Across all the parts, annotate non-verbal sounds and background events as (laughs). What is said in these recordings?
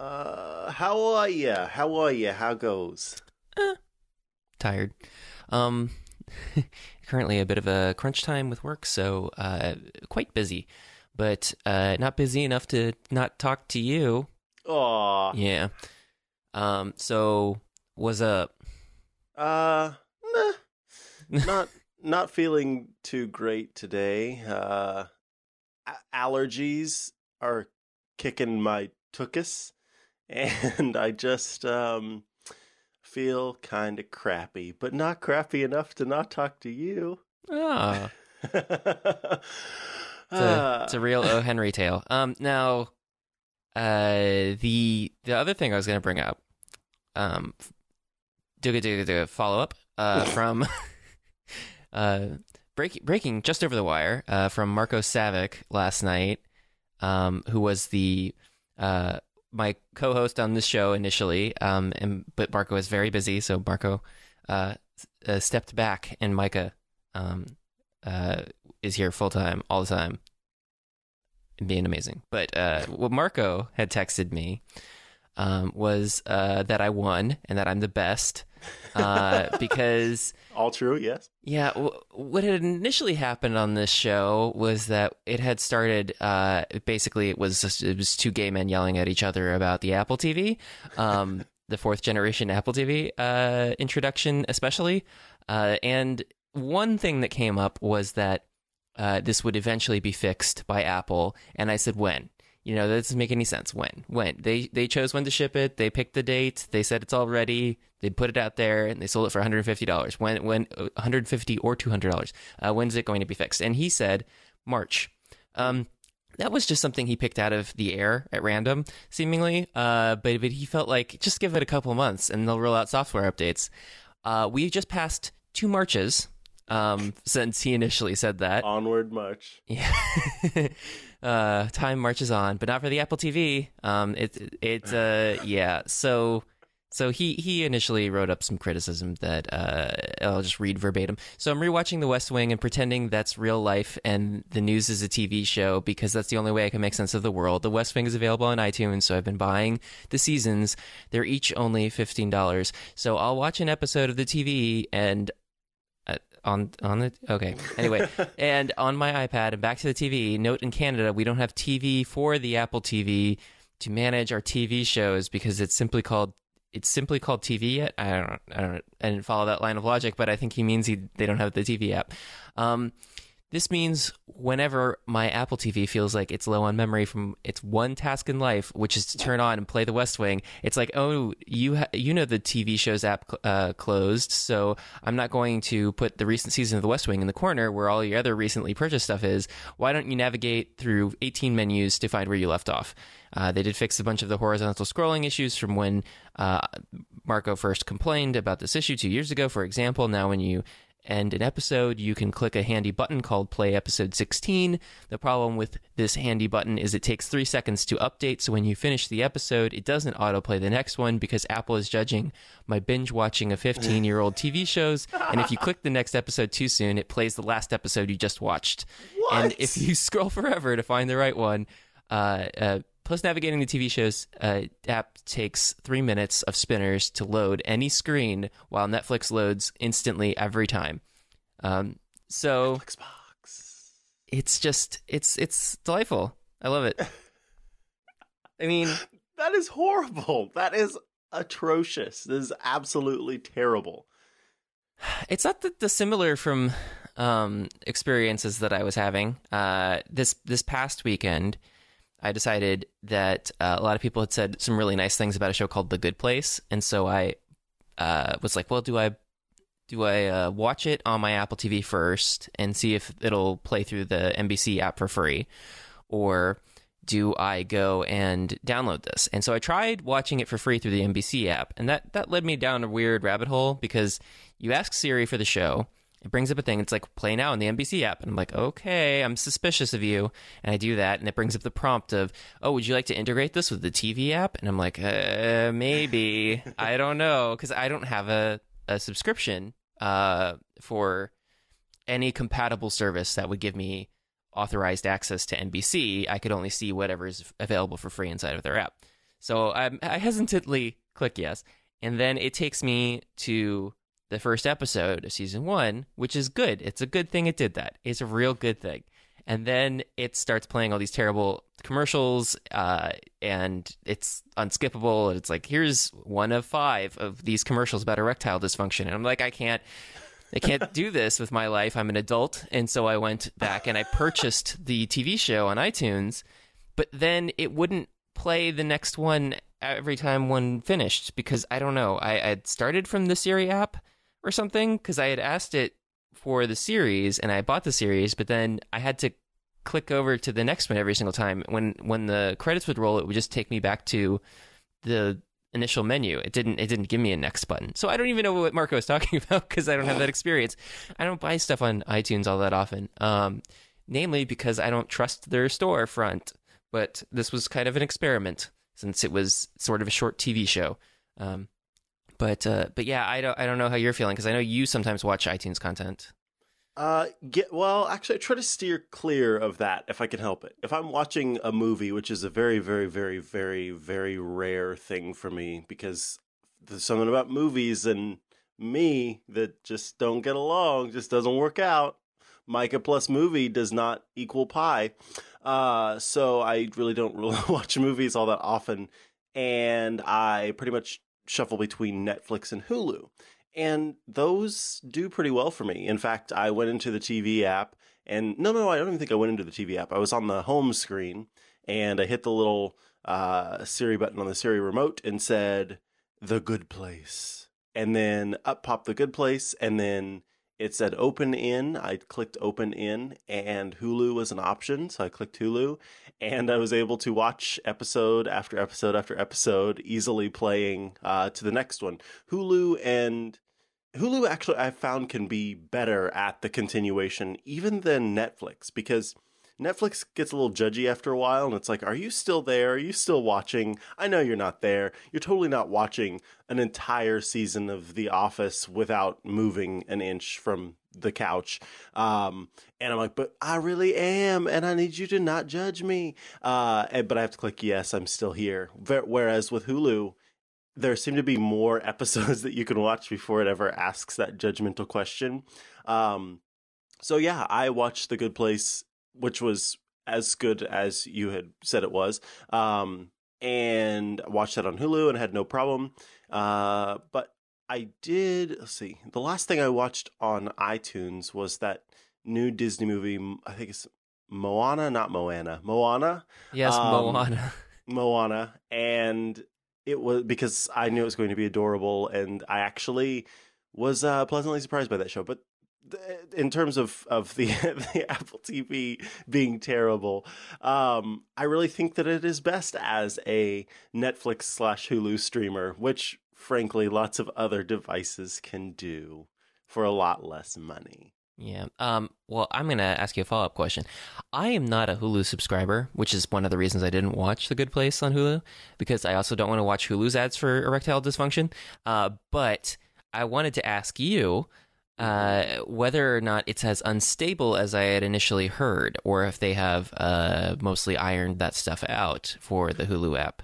Uh, how are you? How are you? How goes? Tired. Um, (laughs) currently a bit of a crunch time with work, so uh, quite busy, but uh, not busy enough to not talk to you. Aw. Yeah. Um. So was up. Uh, nah. (laughs) not not feeling too great today. Uh, a- allergies are kicking my tuchus, and I just um feel kind of crappy, but not crappy enough to not talk to you. Ah, (laughs) it's a, Ah. it's a real O. Henry tale. Um. Now, uh, the the other thing I was going to bring up, um, do do do follow up, uh, (laughs) from, (laughs) uh, break, breaking just over the wire, uh, from Marco Savic last night, um, who was the, uh, my co-host on this show initially, um, and but Marco is very busy, so Marco, uh, uh stepped back, and Micah, um, uh, is here full time all the time being amazing. But uh, what Marco had texted me um, was uh, that I won and that I'm the best uh, (laughs) because. All true, yes. Yeah, w- what had initially happened on this show was that it had started. Uh, basically, it was just, it was two gay men yelling at each other about the Apple TV, um, the fourth generation Apple TV uh, introduction, especially. Uh, and one thing that came up was that uh, this would eventually be fixed by Apple, and I said when. You know, that doesn't make any sense. When? When? They they chose when to ship it. They picked the date. They said it's all ready. They put it out there, and they sold it for one hundred fifty dollars. When? When? One hundred fifty or two hundred dollars. Uh, when's it going to be fixed? And he said March. Um, that was just something he picked out of the air at random, seemingly. Uh, but but he felt like just give it a couple months, and they'll roll out software updates. Uh, we just passed two marches um, since he initially said that. Onward march. Yeah. (laughs) (laughs) uh, time marches on, but not for the Apple TV. Um, it, it, uh, (laughs) yeah. So, so he, he initially wrote up some criticism that, uh, I'll just read verbatim. So I'm rewatching The West Wing and pretending that's real life and the news is a TV show because that's the only way I can make sense of the world. The West Wing is available on iTunes, so I've been buying the seasons. They're each only $15. So I'll watch an episode of the TV and on on the okay. Anyway (laughs) and on my ipad and back to the tv note in canada we don't have tv for the apple tv to manage our tv shows because it's simply called it's simply called tv yet? I don't i don't i didn't follow that line of logic but i think he means he they don't have the tv app. Um this means whenever my Apple TV feels like it's low on memory from its one task in life, which is to turn on and play The West Wing, it's like, oh, you ha- you know the TV show's app uh, closed, so I'm not going to put the recent season of The West Wing in the corner where all your other recently purchased stuff is. Why don't you navigate through 18 menus to find where you left off? Uh, they did fix a bunch of the horizontal scrolling issues from when uh, Marco first complained about this issue two years ago, for example. Now, when you end an episode, you can click a handy button called Play Episode 16. The problem with this handy button is it takes three seconds to update, so when you finish the episode, it doesn't autoplay the next one because Apple is judging my binge watching of 15 year old TV shows. And if you click the next episode too soon, it plays the last episode you just watched. What? And if you (laughs) scroll forever to find the right one, uh, uh, Plus, navigating the TV shows uh, app takes three minutes of spinners to load any screen, while Netflix loads instantly every time. Um, so Xbox. it's just it's it's delightful. I love it. (laughs) I mean, That is horrible. That is atrocious. This is absolutely terrible. (sighs) it's not that dissimilar from um, experiences that I was having. Uh, this this past weekend, I decided that uh, a lot of people had said some really nice things about a show called The Good Place, and so I uh, was like, well, do I do I uh, watch it on my Apple TV first and see if it'll play through the NBC app for free, or do I go and download this? And so I tried watching it for free through the NBC app, and that that led me down a weird rabbit hole because you ask Siri for the show, it brings up a thing. It's like play now in the NBC app, and I'm like, okay, I'm suspicious of you, and I do that, and it brings up the prompt of, oh, would you like to integrate this with the TV app? And I'm like, uh, maybe, (laughs) I don't know, because I don't have a a subscription uh for any compatible service that would give me authorized access to NBC. I could only see whatever is available for free inside of their app. So I, I hesitantly click yes, and then it takes me to the first episode of season one, which is good. It's a good thing it did that. It's a real good thing. And then it starts playing all these terrible commercials, uh, and it's unskippable. And it's like here's one of five of these commercials about erectile dysfunction, and I'm like, I can't. I can't (laughs) do this with my life. I'm an adult. And so I went back and I purchased the TV show on iTunes, but then it wouldn't play the next one every time one finished because I don't know. I had started from the Siri app or something because I had asked it for the series and I bought the series, but then I had to click over to the next one every single time. When when the credits would roll, it would just take me back to the initial menu. It didn't it didn't give me a next button. So I don't even know what Marco is (laughs) talking about because I don't have that experience. I don't buy stuff on iTunes all that often. Um, namely because I don't trust their storefront. But this was kind of an experiment since it was sort of a short TV show. Um, but uh, but yeah, I don't I don't know how you're feeling because I know you sometimes watch iTunes content. Uh, get well. Actually, I try to steer clear of that if I can help it. If I'm watching a movie, which is a very, very, very, very, very rare thing for me, because there's something about movies and me that just don't get along, just doesn't work out. Micah plus movie does not equal pie. Uh, so I really don't really (laughs) watch movies all that often, and I pretty much shuffle between Netflix and Hulu and those do pretty well for me. In fact, I went into the TV app and no, no, I don't even think I went into the TV app. I was on the home screen and I hit the little uh, Siri button on the Siri remote and said, The Good Place. And then up popped The Good Place and then it said open in. I clicked open in and Hulu was an option. So I clicked Hulu and I was able to watch episode after episode after episode, easily playing uh, to the next one. Hulu and Hulu actually I found can be better at the continuation even than Netflix because Netflix gets a little judgy after a while, and it's like, are you still there? Are you still watching? I know you're not there. You're totally not watching an entire season of The Office without moving an inch from the couch. Um, and I'm like, but I really am, and I need you to not judge me. Uh, and, but I have to click yes, I'm still here. Whereas with Hulu, there seem to be more (laughs) episodes that you can watch before it ever asks that judgmental question. Um, so yeah, I watched The Good Place which was as good as you had said it was. Um, and watched that on Hulu and had no problem. Uh, but I did, let's see, the last thing I watched on iTunes was that new Disney movie. I think it's Moana, not Moana. Moana? Yes, um, Moana. (laughs) Moana. And it was because I knew it was going to be adorable. And I actually was uh, pleasantly surprised by that show. But in terms of of the (laughs) the Apple TV being terrible, um, I really think that it is best as a Netflix slash Hulu streamer, which frankly lots of other devices can do for a lot less money. Yeah. Um, well, I'm going to ask you a follow up question. I am not a Hulu subscriber, which is one of the reasons I didn't watch The Good Place on Hulu, because I also don't want to watch Hulu's ads for erectile dysfunction. Uh, but I wanted to ask you uh, whether or not it's as unstable as I had initially heard, or if they have uh, mostly ironed that stuff out for the Hulu app.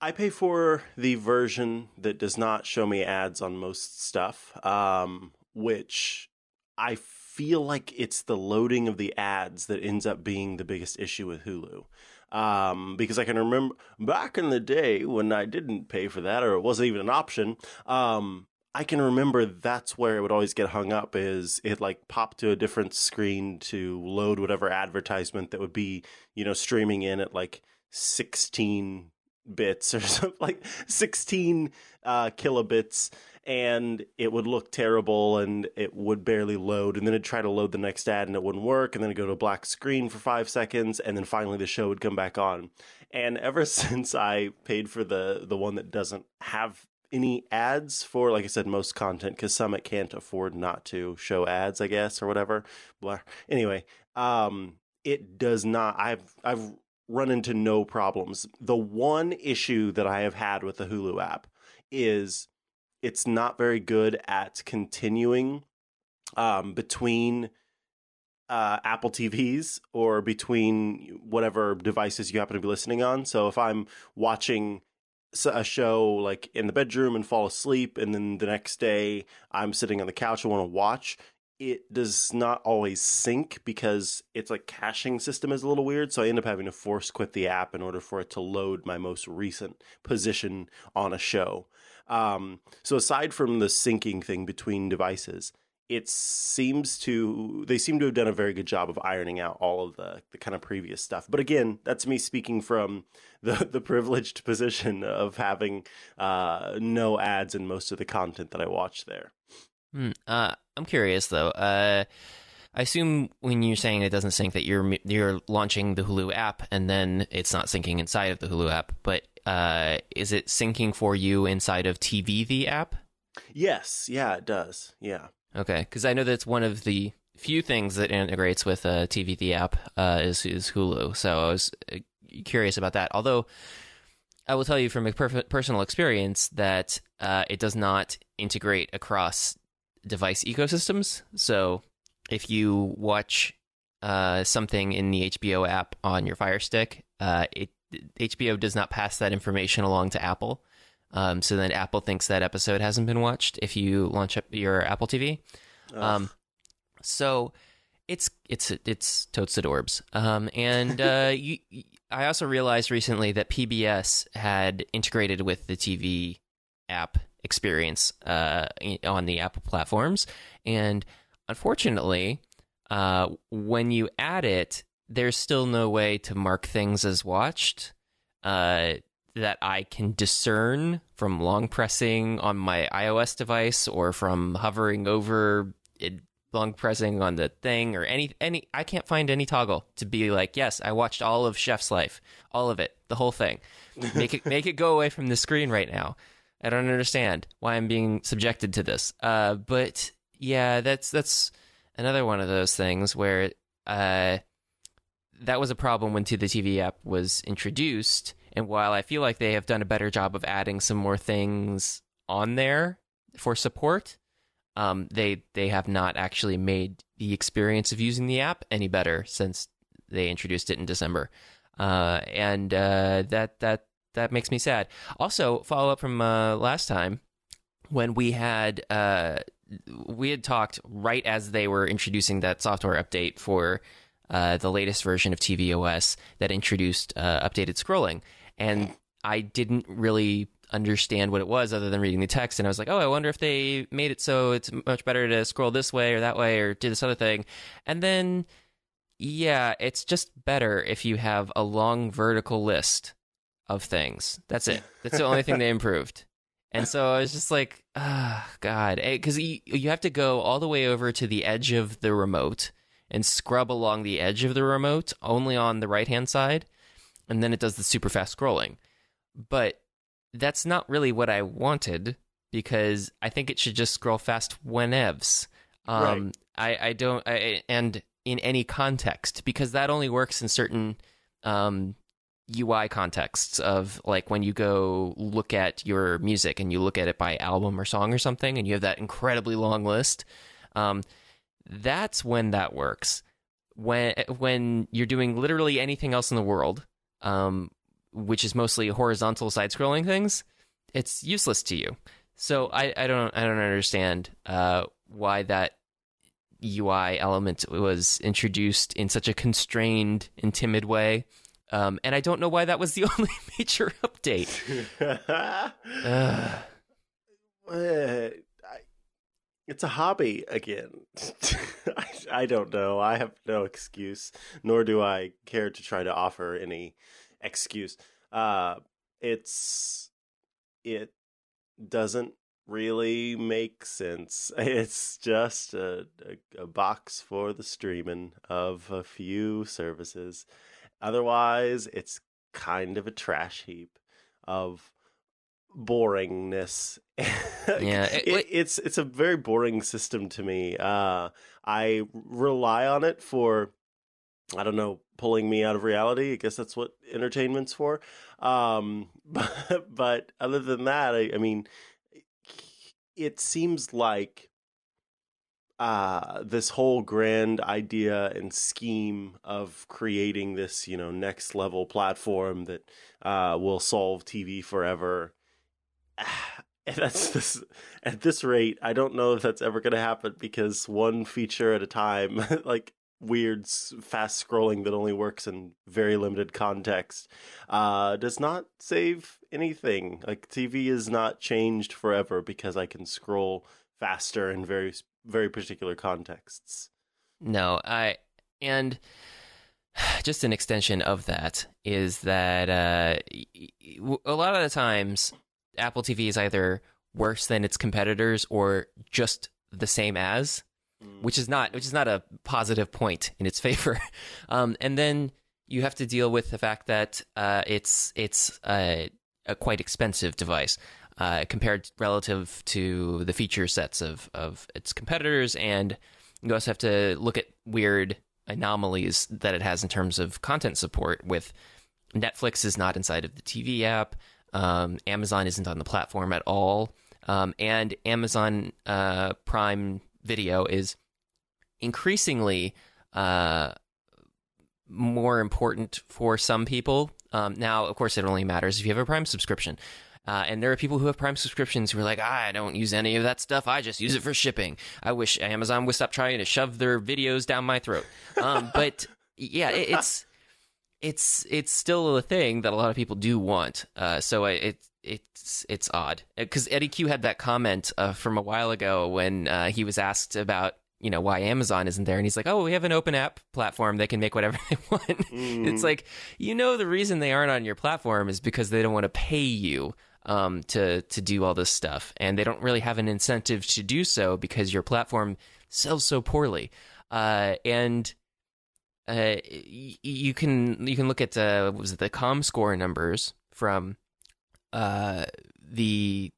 I pay for the version that does not show me ads on most stuff, um, which I feel like it's the loading of the ads that ends up being the biggest issue with Hulu. Um, because I can remember back in the day when I didn't pay for that or it wasn't even an option. Um, I can remember that's where it would always get hung up is it like popped to a different screen to load whatever advertisement that would be, you know, streaming in at like 16 bits or (laughs) something like 16 uh, kilobits and it would look terrible and it would barely load and then it'd try to load the next ad and it wouldn't work and then it'd go to a black screen for five seconds and then finally the show would come back on. And ever (laughs) since i paid for the the one that doesn't have any ads for, like I said, most content because Summit can't afford not to show ads, I guess, or whatever. Blah. Anyway, um, it does not. I've I've run into no problems. The one issue that I have had with the Hulu app is it's not very good at continuing um, between uh, Apple TVs or between whatever devices you happen to be listening on. So if I'm watching a show like in the bedroom and fall asleep, and then the next day I'm sitting on the couch and want to watch, it does not always sync because it's like caching system is a little weird. So I end up having to force quit the app in order for it to load my most recent position on a show. Um, so aside from the syncing thing between devices, it seems to they seem to have done a very good job of ironing out all of the the kind of previous stuff. But again, that's me speaking from the (laughs) the privileged (laughs) position of having uh, no ads in most of the content that I watch there. Hmm. Uh, I'm curious though. Uh, I assume when you're saying it doesn't sync that you're you're launching the Hulu app and then it's not syncing inside of the Hulu app. But uh, is it syncing for you inside of TV the app? Yes, yeah, it does. Yeah. Okay, because I know that's one of the few things that integrates with uh, TV the app uh, is is Hulu. So I was uh, curious about that. Although I will tell you from a per- personal experience that uh, it does not integrate across device ecosystems. So if you watch uh, something in the HBO app on your Fire Stick, uh, it HBO does not pass that information along to Apple. Um, so then Apple thinks that episode hasn't been watched if you launch up your Apple TV. Um, so it's it's it's totes adorbs. Um, and uh, (laughs) you, I also realized recently that PBS had integrated with the TV app experience uh, on the Apple platforms, and unfortunately, uh, when you add it, there's still no way to mark things as watched. Uh, that I can discern from long pressing on my iOS device or from hovering over it, long pressing on the thing or any any I can't find any toggle to be like, yes, I watched all of Chef's Life, all of it, the whole thing. Make it make it go away from the screen right now. I don't understand why I'm being subjected to this. Uh, but yeah, that's that's another one of those things where uh, that was a problem when to the TV app was introduced. And while I feel like they have done a better job of adding some more things on there for support, um, they they have not actually made the experience of using the app any better since they introduced it in December, uh, and uh, that that that makes me sad. Also, follow up from uh, last time when we had uh, we had talked right as they were introducing that software update for uh, the latest version of tvOS that introduced uh, updated scrolling, and I didn't really understand what it was other than reading the text and I was like, "Oh, I wonder if they made it so it's much better to scroll this way or that way or do this other thing." And then yeah, it's just better if you have a long vertical list of things. That's it. That's the only thing they improved. And so I was just like, oh, God. Eh, because you, you have to go all the way over to the edge of the remote and scrub along the edge of the remote only on the right hand side. And then it does the super fast scrolling. But that's not really what I wanted because I think it should just scroll fast whenevs. Um, right. I, I don't, I, and in any context because that only works in certain um, UI contexts of like when you go look at your music and you look at it by album or song or something and you have that incredibly long list. Um, that's when that works. When when you're doing literally anything else in the world, um, which is mostly horizontal side scrolling things, it's useless to you. So I, I don't I don't understand uh, why that UI element was introduced in such a constrained and timid way. Um, and I don't know why that was the (laughs) only major update. (laughs) uh. It's a hobby again. (laughs) I, I don't know. I have no excuse, nor do I care to try to offer any excuse. Uh, it's it doesn't really make sense. (laughs) It's just a, a, a, box for the streaming of a few services. Otherwise, it's kind of a trash heap of boringness. (laughs) yeah, it, it, it's it's a very boring system to me. Uh, I rely on it for I don't know, pulling me out of reality. I guess that's what entertainment's for. Um, (laughs) but, but other than that, I, I mean, it seems like uh, this whole grand idea and scheme of creating this, you know, next level platform that uh, will solve TV forever. (sighs) That's this at this rate. I don't know if that's ever going to happen because one feature at a time, (laughs) like weird fast scrolling that only works in very limited context, uh, does not save anything. Like TV is not changed forever because I can scroll faster in very very particular contexts. No, I and (sighs) just an extension of that is that uh, a lot of the times Apple TV is either worse than its competitors or just the same as, which is not which is not a positive point in its (laughs) favor. Um, and then you have to deal with the fact that uh, it's it's a, a, quite expensive device. Uh, compared relative to the feature sets of, of its competitors, and you also have to look at weird anomalies that it has in terms of content support. With Netflix is not inside of the TV app, um, Amazon isn't on the platform at all. Um, and Amazon uh, Prime Video is increasingly uh, more important for some people. Um, now, of course, it only matters if you have a Prime subscription. Uh, and there are people who have Prime subscriptions who are like, I don't use any of that stuff. I just use it for shipping. I wish Amazon would stop trying to shove their videos down my throat. Um, but yeah, it, it's it's it's still a thing that a lot of people do want. Uh, so it it's it's odd because Eddie Cue had that comment uh, from a while ago when uh, he was asked about you know why Amazon isn't there, and he's like, "Oh, we have an open app platform; they can make whatever (laughs) they want." Mm. It's like you know the reason they aren't on your platform is because they don't want to pay you um, to to do all this stuff, and they don't really have an incentive to do so because your platform sells so poorly. Uh, and uh, you can you can look at uh, was it the ComScore numbers from uh, the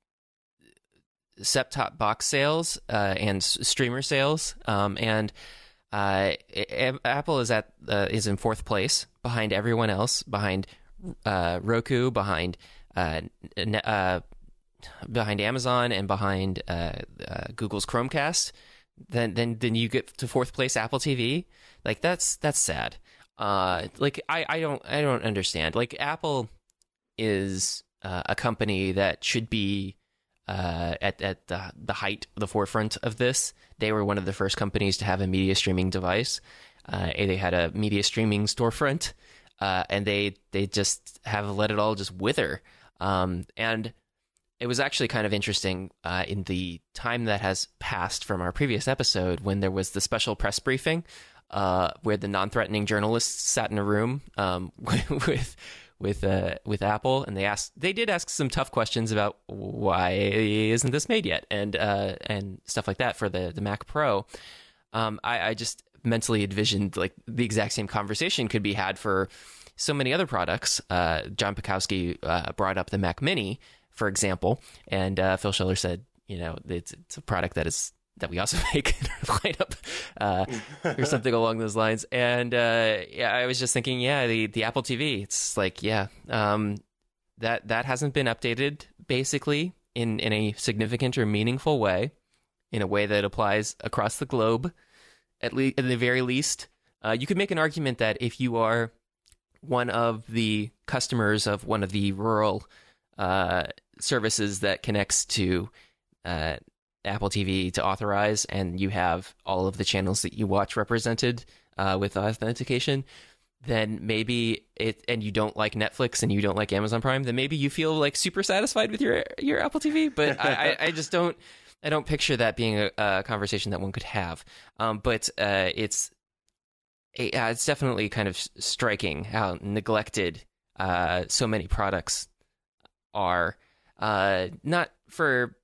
set top box sales uh, and streamer sales, um, and uh, Apple is at uh, is in fourth place behind everyone else, behind Roku, behind behind Amazon, and behind Google's Chromecast. Then then then you get to fourth place Apple TV. Like that's that's sad. Uh, like I, I don't I don't understand. Like Apple is uh, a company that should be uh, at at the the height, the forefront of this. They were one of the first companies to have a media streaming device. Uh, they had a media streaming storefront, uh, and they they just have let it all just wither. Um, and it was actually kind of interesting uh, in the time that has passed from our previous episode when there was the special press briefing uh, where the non-threatening journalists sat in a room um, (laughs) with with uh, with Apple, and they asked they did ask some tough questions about why isn't this made yet, and uh, and stuff like that for the the Mac Pro. Um, I, I just mentally envisioned like the exact same conversation could be had for so many other products. Uh, John Paczkowski uh, brought up the Mac Mini, for example, and uh, Phil Schiller said, you know, it's it's a product that is that we also (laughs) make in our lineup uh, or something along those lines. And uh, yeah, I was just thinking, yeah, the the Apple TV. It's like, yeah, um, that that hasn't been updated basically in in a significant or meaningful way, in a way that applies across the globe. At least, at the very least, uh, you could make an argument that if you are one of the customers of one of the rural uh, services that connects to uh, Apple TV to authorize, and you have all of the channels that you watch represented uh, with authentication, then maybe it and you don't like Netflix and you don't like Amazon Prime, then maybe you feel like super satisfied with your your Apple TV. But I, I, I, just don't I don't picture that being a, a conversation that one could have. Um, but uh, it's yeah, it's definitely kind of striking how neglected uh, so many products are. Uh, not for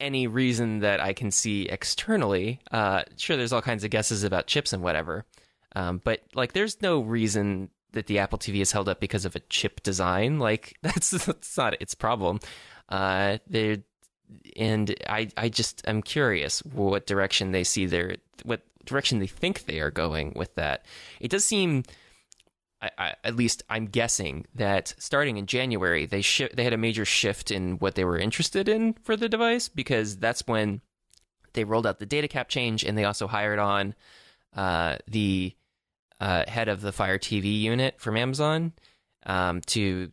any reason that I can see externally. Uh, sure, there's all kinds of guesses about chips and whatever, um, but like, there's no reason that the Apple TV is held up because of a chip design. Like, (laughs) that's that's not its problem. Uh, and I I just am curious what direction they see their what direction they think they are going with that. It does seem I, I, at least I'm guessing that starting in January, they sh- they had a major shift in what they were interested in for the device because that's when they rolled out the data cap change, and they also hired on uh, the uh, head of the Fire TV unit from Amazon um, to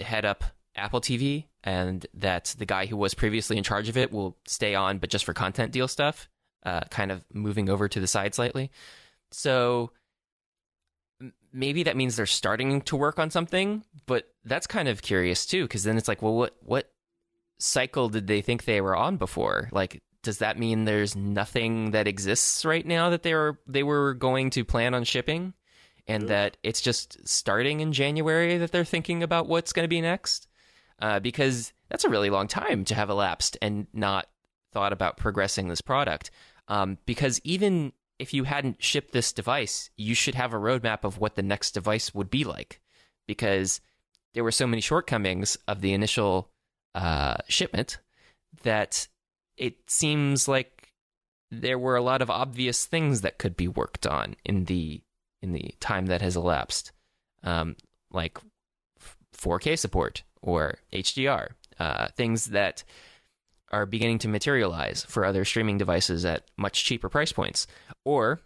head up Apple TV, and that the guy who was previously in charge of it will stay on, but just for content deal stuff, uh, kind of moving over to the side slightly. So maybe that means they're starting to work on something, but that's kind of curious too, because then it's like, well, what what cycle did they think they were on before? Like, does that mean there's nothing that exists right now that they were they were going to plan on shipping, and Yeah. that it's just starting in January that they're thinking about what's going to be next? Uh, because that's a really long time to have elapsed and not thought about progressing this product. Um, because even if you hadn't shipped this device, you should have a roadmap of what the next device would be like. Because there were so many shortcomings of the initial uh, shipment that it seems like there were a lot of obvious things that could be worked on in the in the time that has elapsed, um, like 4K support or HDR, uh, things that are beginning to materialize for other streaming devices at much cheaper price points. Or,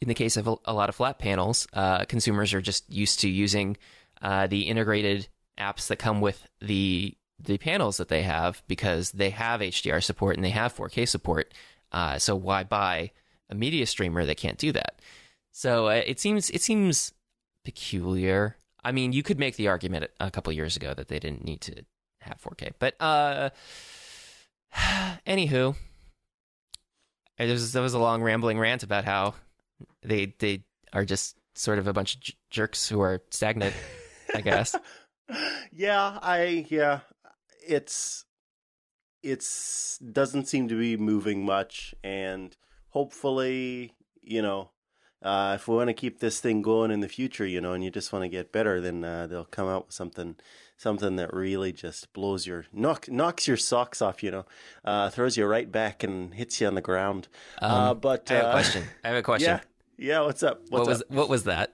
in the case of a, lot of flat panels, uh, consumers are just used to using uh, the integrated apps that come with the the panels that they have because they have HDR support and they have 4K support. Uh, so why buy a media streamer that can't do that? So uh, it seems it seems peculiar. I mean, you could make the argument a couple years ago that they didn't need to have 4K, but uh, (sighs) anywho, was, was a long rambling rant about how they they are just sort of a bunch of j- jerks who are stagnant. I guess. (laughs) yeah, I yeah, it's it's doesn't seem to be moving much, and hopefully, you know, uh, if we want to keep this thing going in the future, you know, and you just want to get better, then uh, they'll come out with something something that really just blows your knock knocks your socks off, you know, uh, throws you right back and hits you on the ground. Um, uh, but I have a uh, question. (laughs) I have a question. Yeah, yeah. What's up? What's what was up? what was that?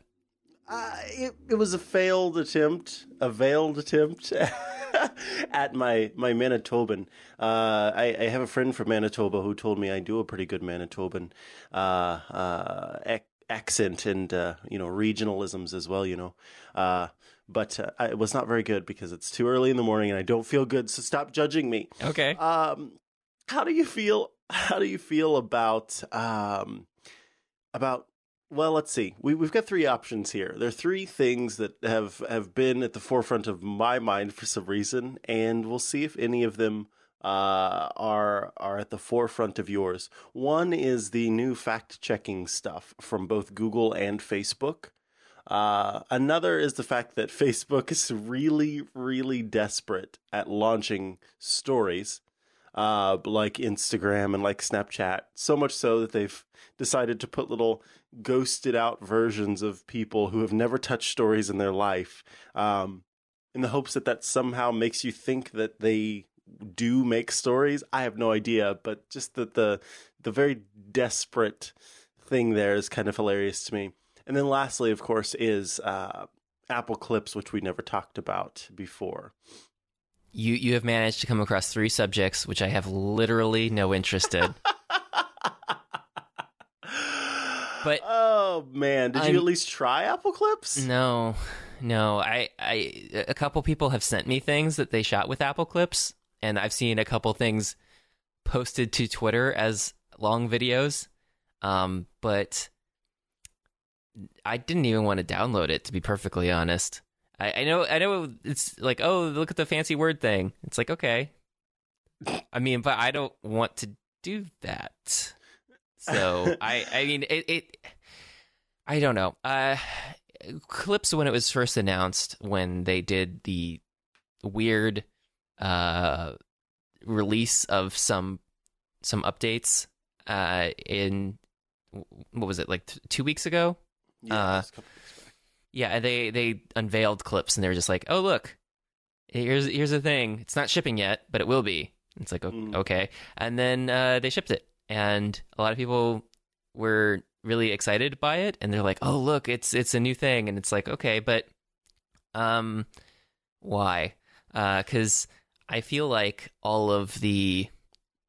Uh, it, it was a failed attempt, a veiled attempt (laughs) at my my Manitoban. Uh, I, I have a friend from Manitoba who told me I do a pretty good Manitoban uh, uh, accent and uh, you know regionalisms as well. You know, uh, but uh, I- it was not very good because it's too early in the morning and I don't feel good. So stop judging me. Okay. Um, how do you feel? How do you feel about um, about? Well, let's see. We we've got three options here. There are three things that have have been at the forefront of my mind for some reason, and we'll see if any of them uh, are are at the forefront of yours. One is the new fact checking stuff from both Google and Facebook. Uh, another is the fact that (laughs) Facebook is really, really desperate at launching stories, uh, like Instagram and like Snapchat. So much so that they've decided to put little ghosted out versions of people who have never touched stories in their life, um, in the hopes that that somehow makes you think that they do make stories. I have no idea, but just that the the very desperate thing there is kind of hilarious to me. And then lastly, of course, is uh, Apple Clips, which we never talked about before. You you have managed to come across three subjects which I have literally no interest in. (laughs) But- oh man, did I'm- you at least try Apple Clips? no, no. I I a couple people have sent me things that they shot with Apple clips, and I've seen a couple things posted to Twitter as long videos. Um, but I didn't even want to download it to be perfectly honest. I, I know I know it's like oh look at the fancy word thing. It's like okay. I mean, but I don't want to do that. So (laughs) I I mean it, it I don't know. Uh Clips when it was first announced when they did the weird uh release of some some updates uh in what was it like t- 2 weeks ago? Yeah, Uh, weeks. Yeah, they they unveiled clips and they were just like, "Oh, look. Here's here's the thing. It's not shipping yet, but it will be." It's like, Mm. "Okay." And then uh, they shipped it. And a lot of people were really excited by it and they're like, "Oh, look, it's it's a new thing." And it's like, "Okay, but um why?" Uh cuz I feel like all of the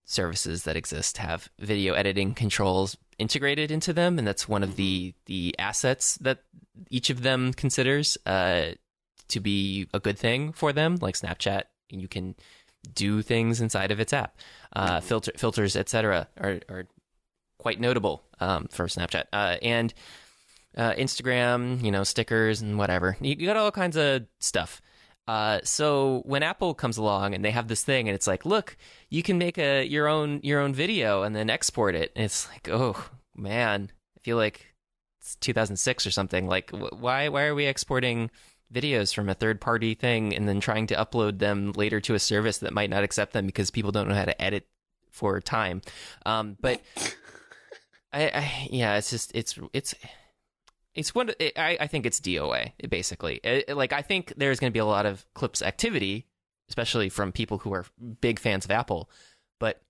services that exist have video editing controls integrated into them, and that's one of the the assets that each of them considers uh, to be a good thing for them, like Snapchat. You can do things inside of its app, uh, filter filters, etc. Are, are quite notable um, for Snapchat uh, and uh, Instagram. You know, stickers and whatever. You, you got all kinds of stuff. Uh, so when Apple comes along and they have this thing, and it's like, look, you can make a your own your own video and then export it. And it's like, oh man, I feel like it's 2006 or something. Like, wh- why why are we exporting videos from a third party thing and then trying to upload them later to a service that might not accept them because people don't know how to edit for time? Um, but (laughs) I, I yeah, it's just it's it's it's one. It, I I think it's DOA basically. It, like I think there's going to be a lot of clips activity, especially from people who are big fans of Apple, but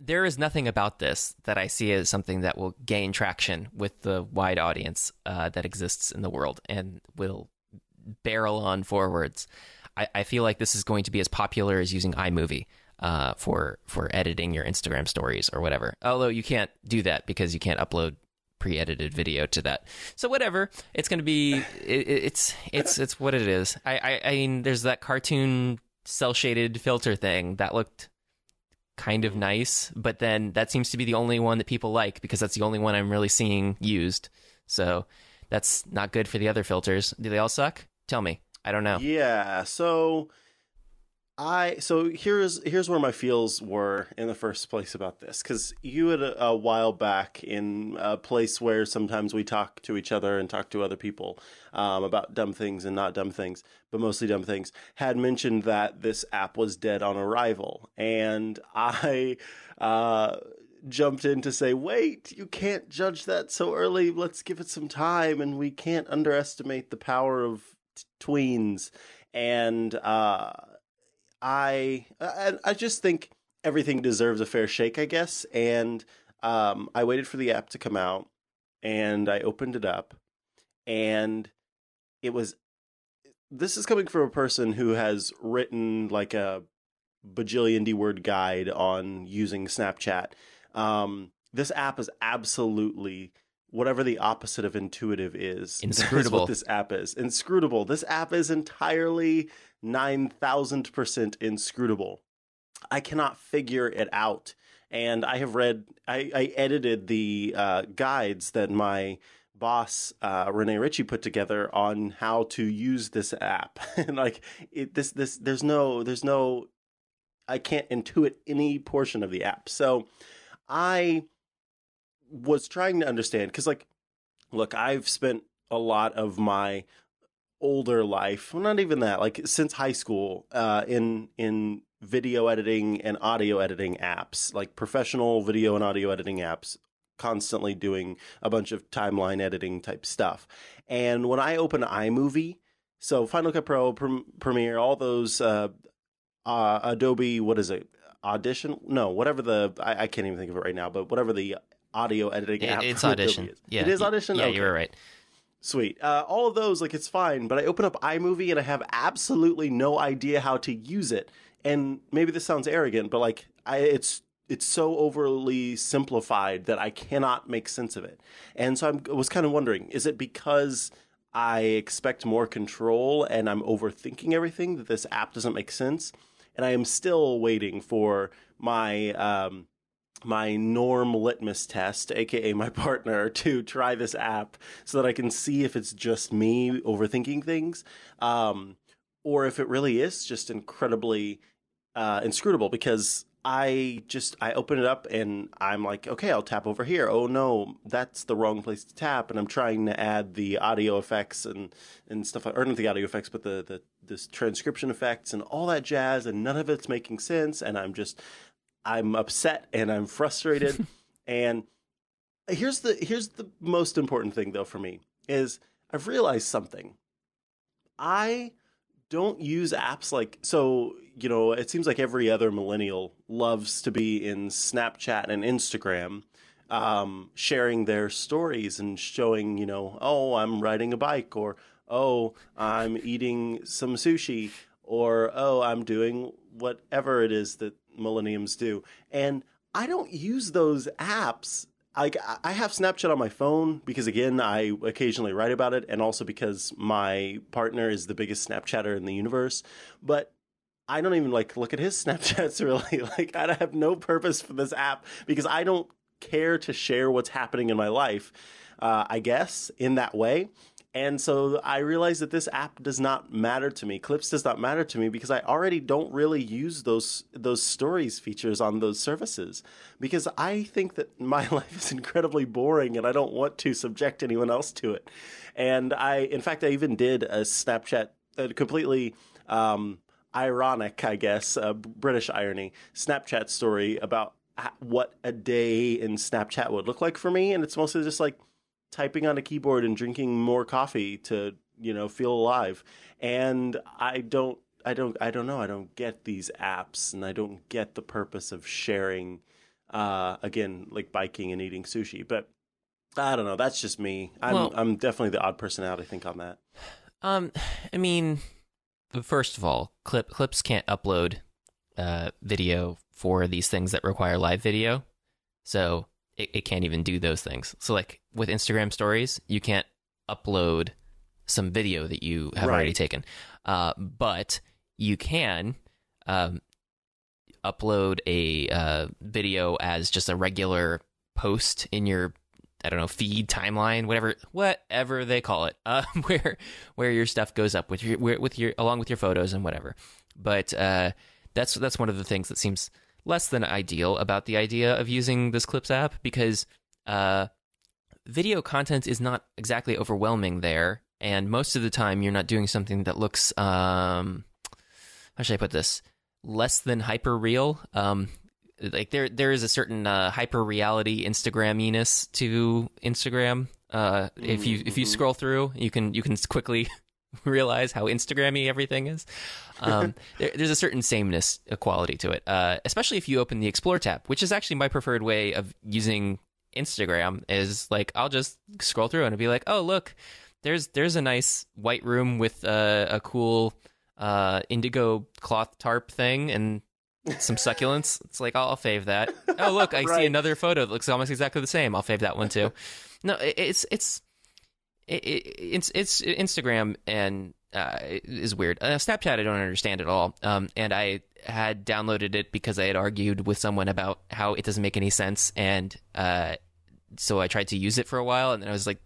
there is nothing about this that I see as something that will gain traction with the wide audience uh, that exists in the world and will barrel on forwards. I, I feel like this is going to be as popular as using iMovie. Uh, for for editing your Instagram stories or whatever. Although you can't do that because you can't upload pre-edited video to that. So whatever, it's going to be it, it's it's it's what it is. I, I I mean, there's that cartoon cell shaded filter thing that looked kind of nice, but then that seems to be the only one that people like because that's the only one I'm really seeing used. So that's not good for the other filters. Do they all suck? Tell me. I don't know. Yeah. So I so here's here's where my feels were in the first place about this because you had a, a, while back in a place where sometimes we talk to each other and talk to other people um, about dumb things and not dumb things, but mostly dumb things. Had mentioned that this app was dead on arrival, and I uh, jumped in to say, "Wait, you can't judge that so early. Let's give it some time, and we can't underestimate the power of t- tweens." And uh, I I, I just think everything deserves a fair shake, I guess. And um, I waited for the app to come out, and I opened it up, and it was. This is coming from a person who has written like a bajillion D word guide on using Snapchat. Um, this app is absolutely whatever the opposite of intuitive is. (laughs) Inscrutable. what this app is. Inscrutable. This app is entirely 9000% inscrutable. I cannot figure it out. And I have read, I, I edited the uh, guides that my boss uh, Rene Ritchie put together on how to use this app. (laughs) and like it, this, this, there's no, there's no, I can't intuit any portion of the app. So I was trying to understand because, like, look, I've spent a lot of my older life, well, not even that, like since high school, uh, in in video editing and audio editing apps, like professional video and audio editing apps, constantly doing a bunch of timeline editing type stuff. And when I open iMovie, so Final Cut Pro, Premiere, all those uh, uh, Adobe, what is it? Audition? No, whatever the I, I, can't even think of it right now, but whatever the audio editing app. It's (laughs) Audition. Yeah, it is Audition. Yeah, okay. you were right. Sweet. Uh, all of those, like, it's fine, but I open up iMovie and I have absolutely no idea how to use it. And maybe this sounds arrogant, but like, I, it's it's so overly simplified that I cannot make sense of it. And so I'm, I was kind of wondering, is it because I expect more control and I'm overthinking everything that this app doesn't make sense? And I am still waiting for my um, my norm litmus test, aka my (laughs) partner, to try this app so that I can see if it's just me overthinking things, um, or if it really is just incredibly uh, inscrutable. Because I just I open it up and I'm like, okay, I'll tap over here. Oh no, that's the wrong place to tap, and I'm trying to add the audio effects and and stuff, or not the audio effects, but the the this transcription effects and all that jazz, and none of it's making sense, and I'm just I'm upset and I'm frustrated. (laughs) and here's the here's the most important thing though for me is I've realized something. I don't use apps like so you know it seems like every other millennial loves to be in snapchat and instagram um, sharing their stories and showing you know oh i'm riding a bike or oh i'm eating some sushi or oh i'm doing whatever it is that millenniums do. And I don't use those apps. Like I have Snapchat on my phone because again, I occasionally write about it and also because my partner is the biggest Snapchatter in the universe. But I don't even like look at his (laughs) Snapchats really. Like I have no purpose for this app because I don't care to share what's happening in my life. Uh, I guess in that way. And so I realized that this app does not matter to me. Clips does not matter to me because I already don't really use those those stories features on those services because I think that (laughs) my life is incredibly boring and I don't want to subject anyone else to it. And I, in fact, I even did a Snapchat, a completely um, ironic, I guess, uh, British irony Snapchat story about what a day in Snapchat would look like for me, and it's mostly just like typing on a keyboard and drinking more coffee to you know feel alive. And i don't i don't i don't know. I don't get these apps and i don't get the purpose of sharing uh again like biking and eating sushi. But i don't know. That's just me. I'm well, i'm definitely the odd person out i think on that. Um i mean first of all clip clips can't upload uh video for these things that require live video. So it, it can't even do those things. So like with Instagram stories, you can't upload some video that you have right. already taken. Uh, but you can um, upload a uh, video as just a regular post in your I don't know feed timeline whatever whatever they call it uh, (laughs) where where your stuff goes up with your with your along with your photos and whatever but uh, that's that's one of the things that seems less than ideal about the idea of using this Clips app because uh, video content is not exactly overwhelming there, and most of the time you're not doing something that looks um, how should I put this less than hyper real. Um, like there there is a certain uh, hyper reality Instagraminess to Instagram. Uh, if you if you mm-hmm. scroll through, you can you can quickly (laughs) (laughs) realize how Instagrammy everything is. Um, (laughs) there, there's a certain sameness quality to it, uh, especially if you open the Explore tab, which is actually my preferred way of using Instagram. Is like I'll just scroll through and be like, oh look, there's there's a nice white room with uh, a cool uh, indigo cloth tarp thing and some succulents. It's like I'll, I'll fave that. (laughs) Oh look, I right. see another photo that looks almost exactly the same. I'll fave that one too. No, it's it's it, it, it's it's Instagram and uh, is weird. Uh, Snapchat I don't understand at all. Um, and I had downloaded it because I had argued with someone about how it doesn't make any sense, and uh, so I tried to use it for a while, and then I was like,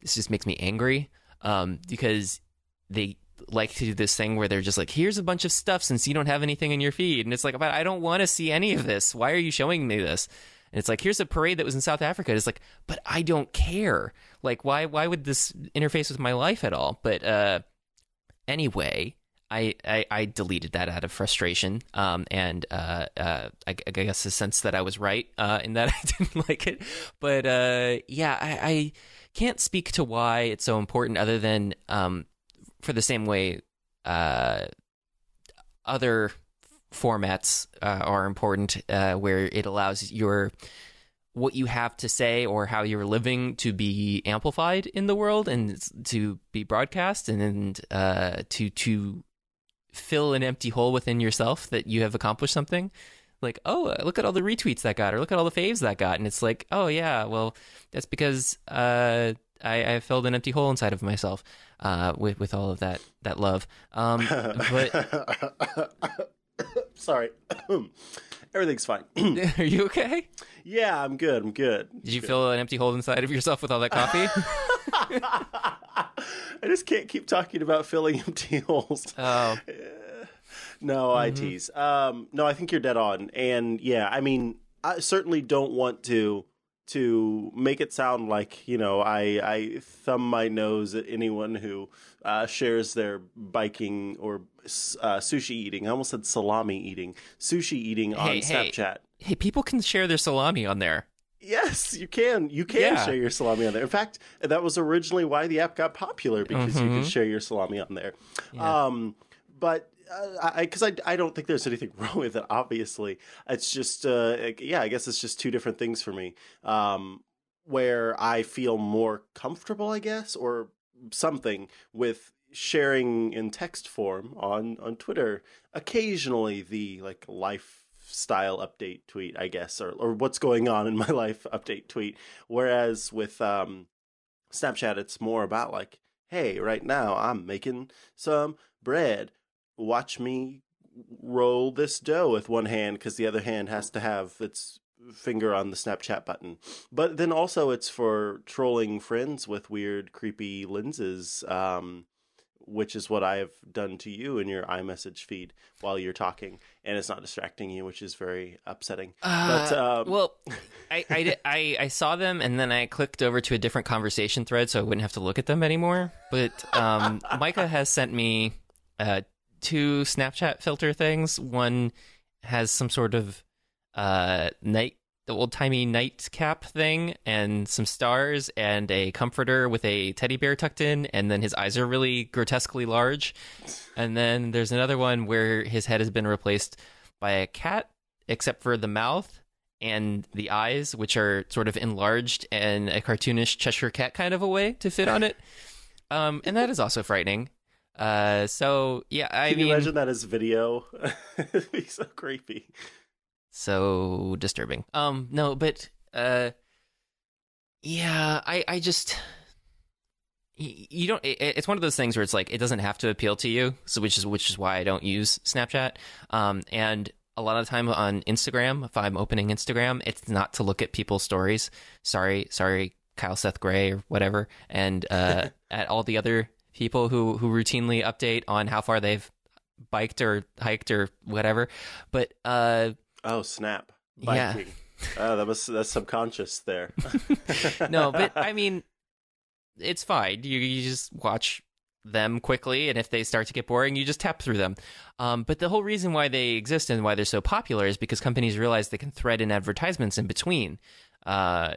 this just makes me angry um, because they like to do this thing where they're just like, here's a bunch of stuff since you don't have anything in your feed, and it's like, but I don't want to see any of this. Why are you showing me this? And it's like, here's a parade that was in South Africa. It's like, but I don't care. Like, why why would this interface with my life at all? But uh, anyway, I, I, I deleted that out of frustration, um, and uh, uh, I, I, guess a sense that I was right uh, in that (laughs) I didn't like it. But uh, yeah, I, I, can't speak to why it's so important, other than um, for the same way uh, other formats uh, are important, where it allows your what you have to say or how you're living to be amplified in the world and to be broadcast and uh, to to fill an empty hole within yourself that you have accomplished something. Like, oh, look at all the retweets that got, or look at all the faves that got, and it's like, oh yeah, well, that's because uh, I, I filled an empty hole inside of myself uh, with with all of that that love. Um, but (laughs) (laughs) (coughs) Sorry. (coughs) Everything's fine. (coughs) Are you okay? Yeah, I'm good. I'm good. Did you good. feel an empty hole inside of yourself with all that coffee? (laughs) I just can't keep talking about filling (laughs) empty holes. Oh. (sighs) no, mm-hmm. I tease. Um, no, I think you're dead on. And yeah, I mean, I certainly don't want to to make it sound like you know I I thumb my nose at anyone who uh, shares their biking or uh, sushi eating. I almost said salami eating, sushi eating hey, on Snapchat. Hey, people can share their salami on there. Yes, you can. You can yeah. share your salami on there. In fact, that was originally why the app got popular because mm-hmm. you could mm-hmm. share your salami on there. Yeah. Um, but because I, I, I don't think there's anything (laughs) wrong with it. Obviously, it's just uh, yeah, I guess it's just two different things for me. Um, where I feel more comfortable, I guess, or something with sharing in text form on on Twitter. Occasionally, the like life lifestyle update tweet, I guess, or or what's going on in my (laughs) life update tweet. Whereas with um, Snapchat, it's more about like, hey, right now I'm making some bread. Watch me roll this dough with one hand because the other hand has to have its finger on the Snapchat button. But then also it's for trolling friends with weird, creepy lenses. Um, which is what I have done to you in your iMessage feed while you're talking, and it's not distracting you, which is very upsetting. Uh, but um, well, (laughs) I, I, did- I, I saw them and then I clicked over to a different conversation thread so I wouldn't have to look at them anymore. But um, Micah has sent me uh, two Snapchat filter things. One has some sort of uh, night, the old timey nightcap thing, and some stars, and a comforter with a teddy bear tucked in, and then his eyes are really grotesquely large. And then there's another one where his head has been replaced by a cat, except for the mouth and the eyes, which are sort of enlarged in a cartoonish Cheshire cat kind of a way to fit on it. Um, and that is also frightening. Uh, so yeah, I can mean, you imagine that as video? (laughs) It'd be so creepy. so disturbing. Um, no, but uh, yeah, I, I just. You don't. It's one of those things where it's like it doesn't have to appeal to you, so which is which is why I don't use Snapchat. Um, and a lot of the time on Instagram, if I'm opening Instagram, it's not to look at people's stories. Sorry, sorry, Kyle Seth Gray or whatever, and uh, (laughs) at all the other people who who routinely update on how far they've biked or hiked or whatever. But uh, Oh snap! Yeah. Oh, that was that's subconscious there. (laughs) no, but I (laughs) mean, it's fine. You you just watch them quickly, and if they start to get boring, you just tap through them. Um, but the whole reason why they exist and why they're so popular is because companies realize they can thread in advertisements in between uh,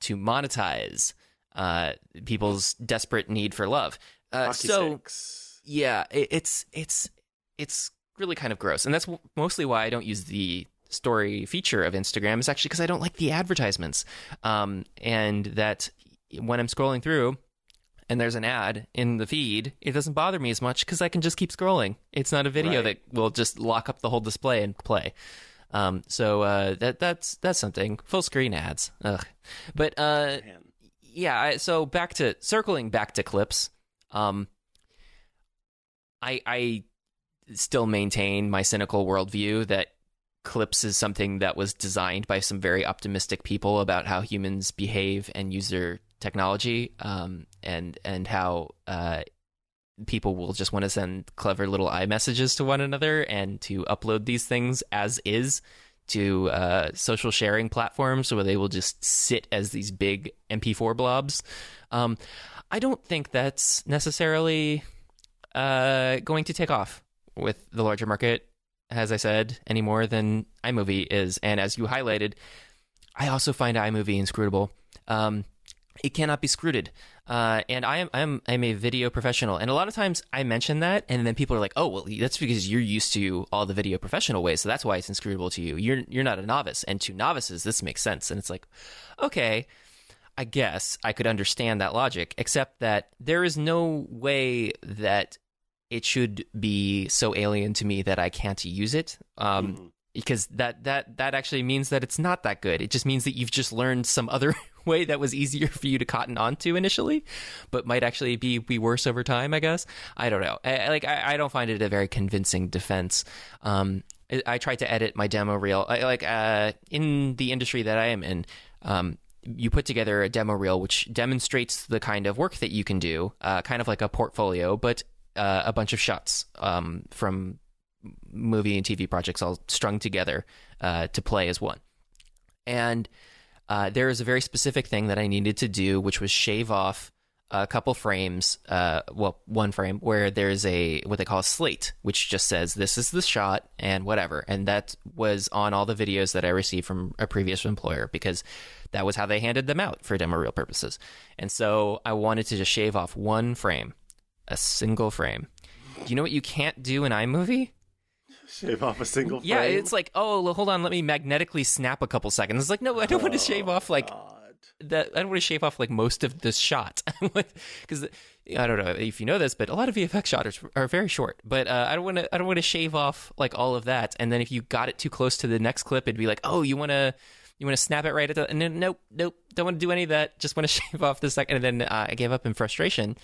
to monetize uh, people's desperate need for love. Uh, so sticks. yeah, it, it's it's it's really kind of gross, and that's w- mostly why I don't use the story feature of Instagram. Is actually because I don't like the advertisements, um, and that when I'm scrolling through and there's an ad in the feed, it doesn't bother me as much because I can just keep scrolling. It's not a video Right. that will just lock up the whole display and play. Um, so uh, that that's that's something. Full screen ads, ugh. But uh, yeah I, so back to circling back to clips um i i still maintain my cynical worldview that clips is something that was designed by some very optimistic people about how humans behave and use their technology um and and how uh people will just want to send clever little iMessages to one another and to upload these things as is to uh, social sharing platforms where they will just sit as these big MP4 blobs. Um, I don't think that's necessarily uh, going to take off with the larger market, as I said, any more than iMovie is. And as you highlighted, I also find iMovie inscrutable. Um, it cannot be scruted. Uh, and I am I'm I'm a video professional, and a lot of times I mention that, and then people are like, "Oh, well, that's because you're used to all the video professional ways, so that's why it's inscrutable to you. You're you're not a novice, and to novices, this makes sense." And it's like, okay, I guess I could understand that logic, except that there is no way that it should be so alien to me that I can't use it. Um, Mhm. because that that that actually means that it's not that good. It just means that you've just learned some other (laughs) way that was easier for you to cotton onto initially, but might actually be be worse over time. I guess I don't know. I, I- like I, I don't find it a very convincing defense. Um, I, I tried to edit my demo reel. I, like uh, in the industry that I am in. Um, you put together a demo reel which demonstrates the kind of work that you can do, uh, kind of like a portfolio, but uh, a bunch of shots um, from movie and TV projects all strung together uh, to play as one. And uh, there is a very specific thing that I needed to do, which was shave off a couple frames, uh, well, one frame where there's a what they call a slate, which just says this is the shot and whatever. And that was on all the videos that I received from a previous employer because that was how they handed them out for demo reel purposes. And so I wanted to just shave off one frame, a single frame. Do you know what you can't do in iMovie? Shave off a single frame. Yeah, it's like, oh, well, hold on, let me magnetically snap a couple seconds. It's like, no, I don't want to shave off like God. That I don't want to shave off like most of the shot (laughs) because I don't know if you know this, but a lot of VFX shots are, very short. But uh, I don't want to I don't want to shave off like all of that, and then if you got it too close to the next clip, it'd be like, oh, you want to you want to snap it right at the then nope nope don't want to do any of that just want to (laughs) shave off the second and then uh, i gave up in frustration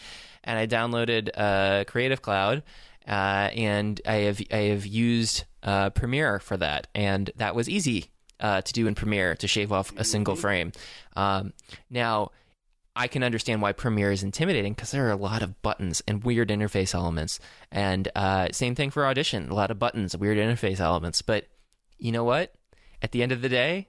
and i downloaded uh, creative cloud uh, and i have i have used uh, premiere for that and that was easy uh, to do in premiere to shave off a single frame um, now I can understand why Premiere is intimidating because there are a lot of buttons and weird interface elements. And uh, same thing for Audition, a lot of buttons, weird interface elements. But you know what? At the end of the day,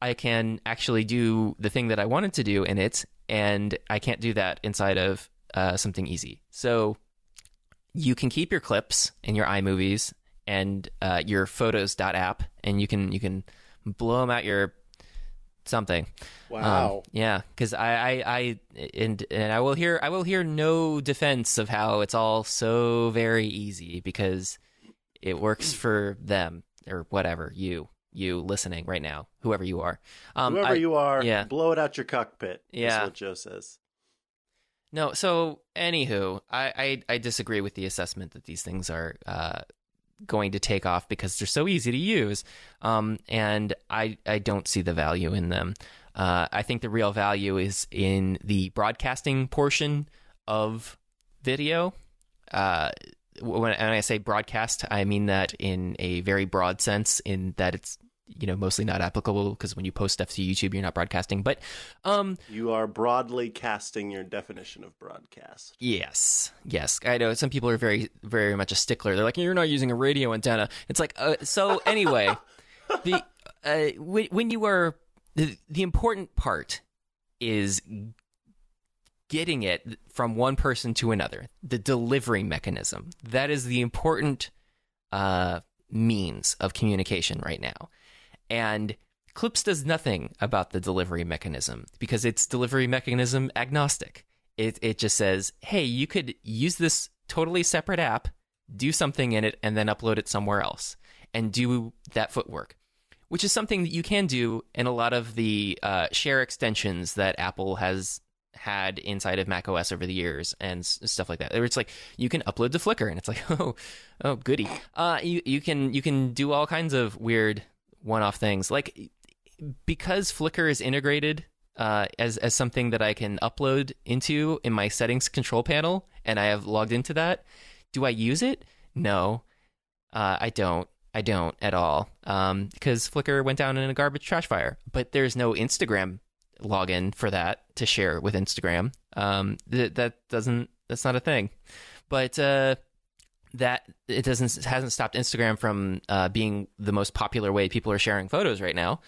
I can actually do the thing that I wanted to do in it, and I can't do that inside of uh, something easy. So you can keep your clips in your iMovies and uh, your Photos.app, and you can you can blow them out your something. Wow. Um, yeah, because I, I, I, and and I will hear I will hear no defense of how it's all so very easy because it works for them or whatever you you listening right now, whoever you are. Um, Whoever I- you are, yeah. blow it out your cockpit. Yeah. That's what Joe says. No, so anywho, I, I I disagree with the assessment that these things are uh, going to take off because they're so easy to use, um, and I I don't see the value in them. Uh, I think the real value is in the broadcasting portion of video. Uh, when, when I say broadcast, I mean that in a very broad sense, in that it's you know mostly not applicable because when you post stuff to YouTube, you're not broadcasting. But um, You are broadly casting your definition of broadcast. Yes, yes. I know some people are very, very much a stickler. They're like, "You're not using a radio antenna." It's like, uh, so anyway, (laughs) the uh, when, when you are the, the important part is getting it from one person to another. The delivery mechanism that is the important uh, means of communication right now, and. Clips does nothing about the delivery mechanism because it's delivery mechanism agnostic it it just says, "Hey, you could use this totally separate app, do something in it, and then upload it somewhere else, and do that footwork." Which is something that you can do in a lot of the uh, share extensions that Apple has had inside of macOS over the years and stuff like that. It's like you can upload to Flickr, and it's like, (laughs) oh, oh, goody. Uh, you you can you can do all kinds of weird one-off things, like because Flickr is integrated uh, as as something that I can upload into in my settings control panel, and I have logged into that. Do I use it? No, uh, I don't. I don't at all um, because Flickr went down in a garbage trash fire. But there's no Instagram login for that to share with Instagram. Um, th- that doesn't. That's not a thing. But uh, that it doesn't hasn't stopped Instagram from uh, being the most popular way people are sharing photos right now,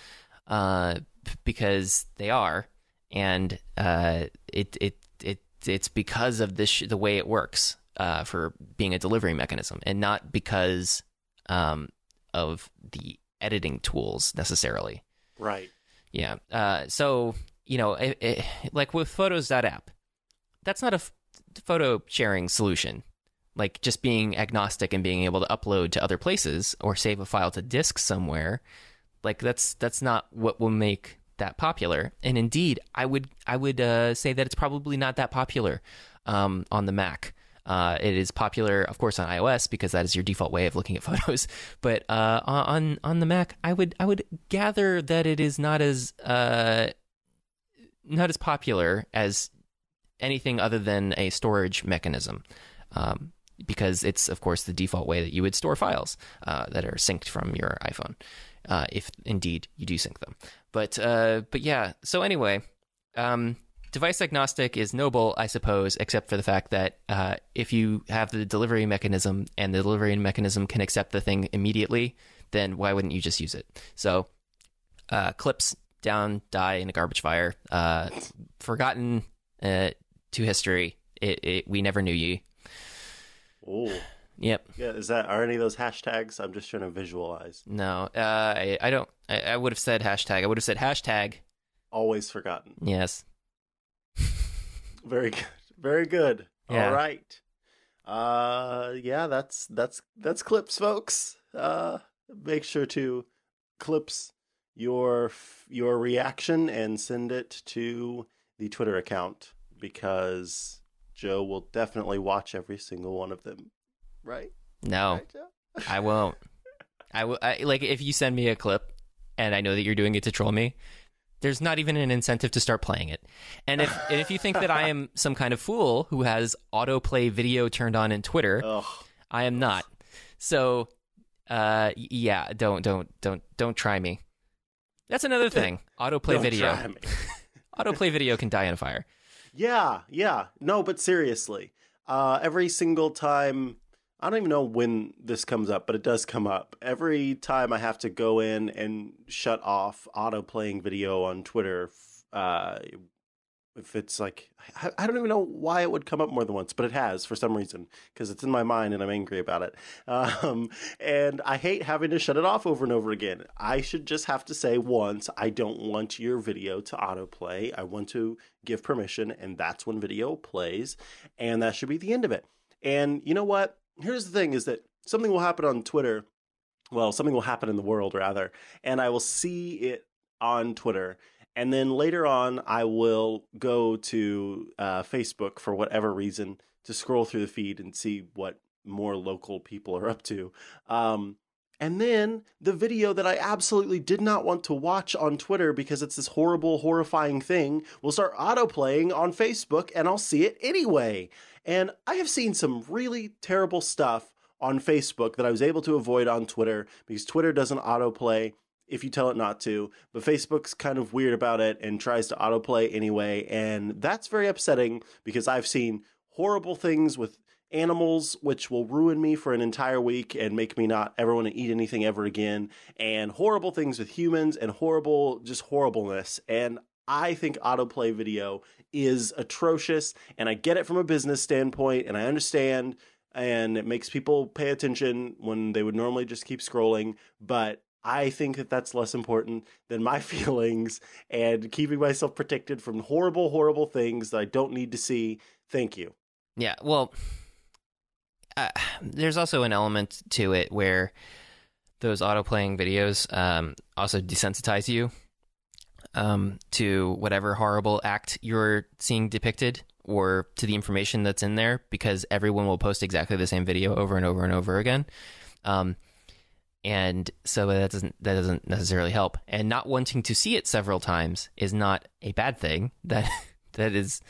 uh, because they are, and uh, it it it it's because of this sh- the way it works uh, for being a delivery mechanism, and not because um, of the editing tools necessarily. Right. Yeah. Uh, so you know, it, it, like with Photos.app, that's not a f- photo sharing solution. Like just being agnostic and being able to upload to other places or save a file to disk somewhere, like that's that's not what will make that popular. And indeed, I would I would uh, say that it's probably not that popular um, on the Mac. Uh, it is popular, of course, on iOS because that is your default way of looking at (laughs) photos. But uh, on on the Mac, I would I would gather that it is not as uh, not as popular as anything other than a storage mechanism, um, because it's of course the default way that you would store files uh, that are synced from your iPhone, uh, if indeed you do sync them. But uh, but yeah. So anyway. Um, device agnostic is noble, I suppose, except for the fact that uh, if you have the delivery mechanism and the delivery mechanism can accept the thing immediately, then why wouldn't you just use it? So, uh, clips down, die in a garbage fire, uh, forgotten to history. It, it, we never knew ye. Oh. Yep. Yeah, is that are any of those hashtags? I'm just trying to visualize. No, uh, I, I don't. I, I would have said hashtag. I would have said hashtag. Always forgotten. Yes. Very good. Very good. Yeah. All right. Uh yeah, that's that's that's clips folks. Uh make sure to clips your your reaction and send it to the Twitter account because Joe will definitely watch every single one of them. Right? No, Right? I won't. I will. I, like if you send me a clip, and I know that you're doing it to troll me. There's not even an incentive to start playing it. And if and if you think that I am (laughs) some kind of fool who has autoplay video turned on in Twitter, Ugh. I am not. So, uh, yeah, don't don't don't don't try me. That's another thing. Autoplay Don't video. try me. (laughs) Autoplay video can die in a fire. Yeah, yeah. No, but seriously, uh, every single time, I don't even know when this comes up, but it does come up. Every time I have to go in and shut off auto playing video on Twitter, uh, if it's like, I, don't even know why it would come up more than once, but it has for some reason because it's in my mind and I'm angry about it. (laughs) Um, and I hate having to shut it off over and over again. I should just have to say once, I don't want your video to autoplay. I want to give permission, and that's when video plays, and that should be the end of it. And you know what? Here's the thing: is that something will happen on Twitter. Well, something will happen in the world, rather, and I will see it on Twitter. And then later on, I will go to uh, Facebook for whatever reason to scroll through the feed and see what more local people are up to. Um, and then the video that I absolutely did not want to watch on Twitter because it's this horrible, horrifying thing will start autoplaying on Facebook and I'll see it anyway. And I have seen some really terrible stuff on Facebook that I was able to avoid on Twitter because Twitter doesn't autoplay if you tell it not to, but Facebook's kind of weird about it and tries to autoplay anyway. And that's very upsetting because I've seen horrible things with animals which will ruin me for an entire week and make me not ever want to eat anything ever again and horrible things with humans and horrible just horribleness and I think autoplay video is atrocious and I get it from a business standpoint and I understand and it makes people pay attention when they would normally just keep scrolling but I think that that's less important than my (laughs) feelings and keeping myself protected from horrible horrible things that I don't need to see thank you Yeah, well, uh, there's also an element to it where those auto playing videos um, also desensitize you um, to whatever horrible act you're seeing depicted or to the information that's in there because everyone will post exactly the same video over and over and over again. Um, and so that doesn't that doesn't necessarily help. And not wanting to see it several times is not a bad thing. (laughs) That that is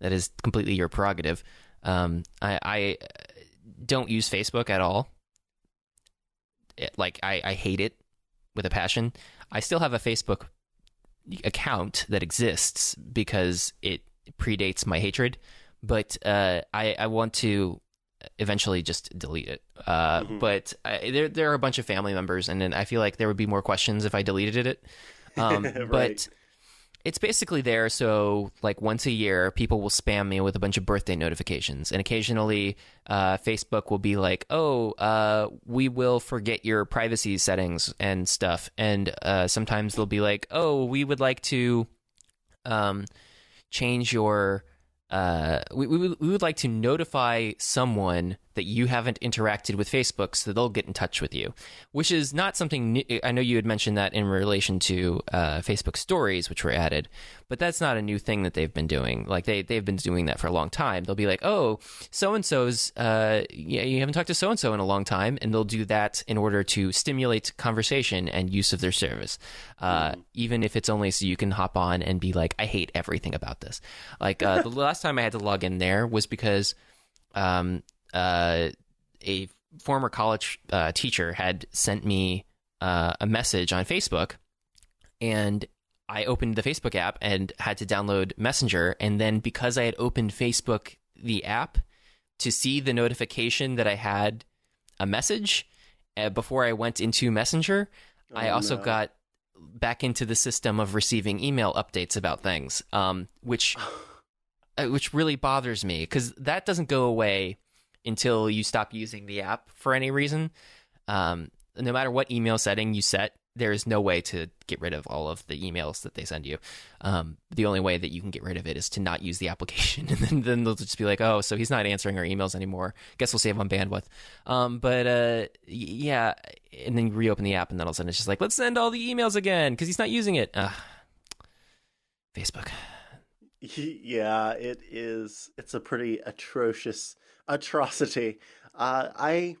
that is completely your prerogative. Um, I, I don't use Facebook at all. It- like I, I hate it with a passion. I still have a Facebook account that exists because it predates my hatred, but uh, I, I want to eventually just delete it. Uh, Mhm. But I, there there are a bunch of family members, and then I feel like there would be more questions if I deleted it. (laughs) Um, Right. But it's basically there so like once a year people will spam me with a bunch of birthday notifications and occasionally uh, facebook will be like oh uh, we will forget your privacy settings and stuff and uh, sometimes they'll be like oh we would like to um, change your uh, we, we, we would like to notify someone that you haven't interacted with Facebook so they'll get in touch with you, which is not something new. I know you had mentioned that in relation to uh, Facebook stories, which were added, but that's not a new thing that they've been doing. Like they, they've been doing that for a long time. They'll be like, oh, so and so's, uh, yeah, you haven't talked to so and so in a long time. And they'll do that in order to stimulate conversation and use of their service. Uh, even if it's only so you can hop on and be like, I hate everything about this. Like uh, the (laughs) last time I had to log in there was because um, uh, a former college uh, teacher had sent me uh, a message on Facebook, and I opened the Facebook app and had to download Messenger. And then because I had opened Facebook, the app, to see the notification that I had a message uh, before I went into Messenger, I Oh, also no. got back into the system of receiving email updates about things, um, which (sighs) uh, which really bothers me because that doesn't go away until you stop using the app for any reason. Um, no matter what email setting you set, there is no way to get rid of all of the emails that they send you. Um, the only way that you can get rid of it is to not use the application, (laughs) and then, then they'll just be like, "Oh, so he's not answering our emails anymore. Guess we'll save on bandwidth." Um, but uh, yeah, and then reopen the app, and then all of a sudden it's just like, "Let's send all the emails again because he's not using it." Facebook. Yeah, it is. It's a pretty atrocious atrocity. Uh, I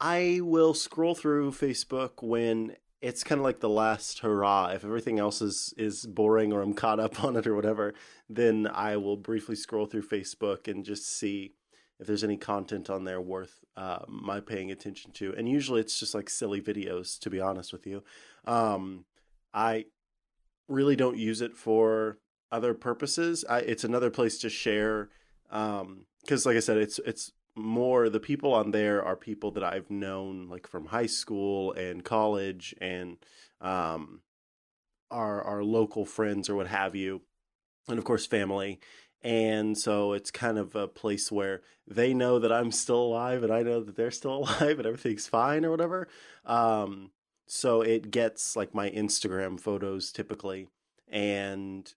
I will scroll through Facebook when it's kind of like the last hurrah. If everything else is is boring or I'm caught up (laughs) on it or whatever, then I will briefly scroll through Facebook and just see if there's any content on there worth uh, my paying attention to. And usually it's just like silly videos, to be honest with you. Um, I really don't use it for other purposes. I, it's another place to share because, like I said, it's it's more the people on there are people that I've known like from high school and college and um, our our local friends or what have you, and of course family. And so it's kind of a place where they know that I'm still alive and I know that they're still (laughs) alive and everything's fine or whatever. Um, so it gets like my Instagram photos typically, and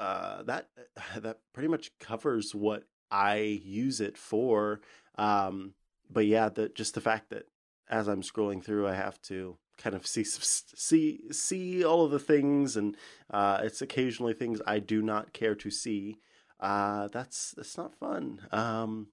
uh, that that pretty much covers what I use it for. Um, but yeah, the just the fact that as I'm scrolling through, I have to kind of see see see all of the things, and uh, it's occasionally things I do not care to see. Uh, that's that's not fun. Um,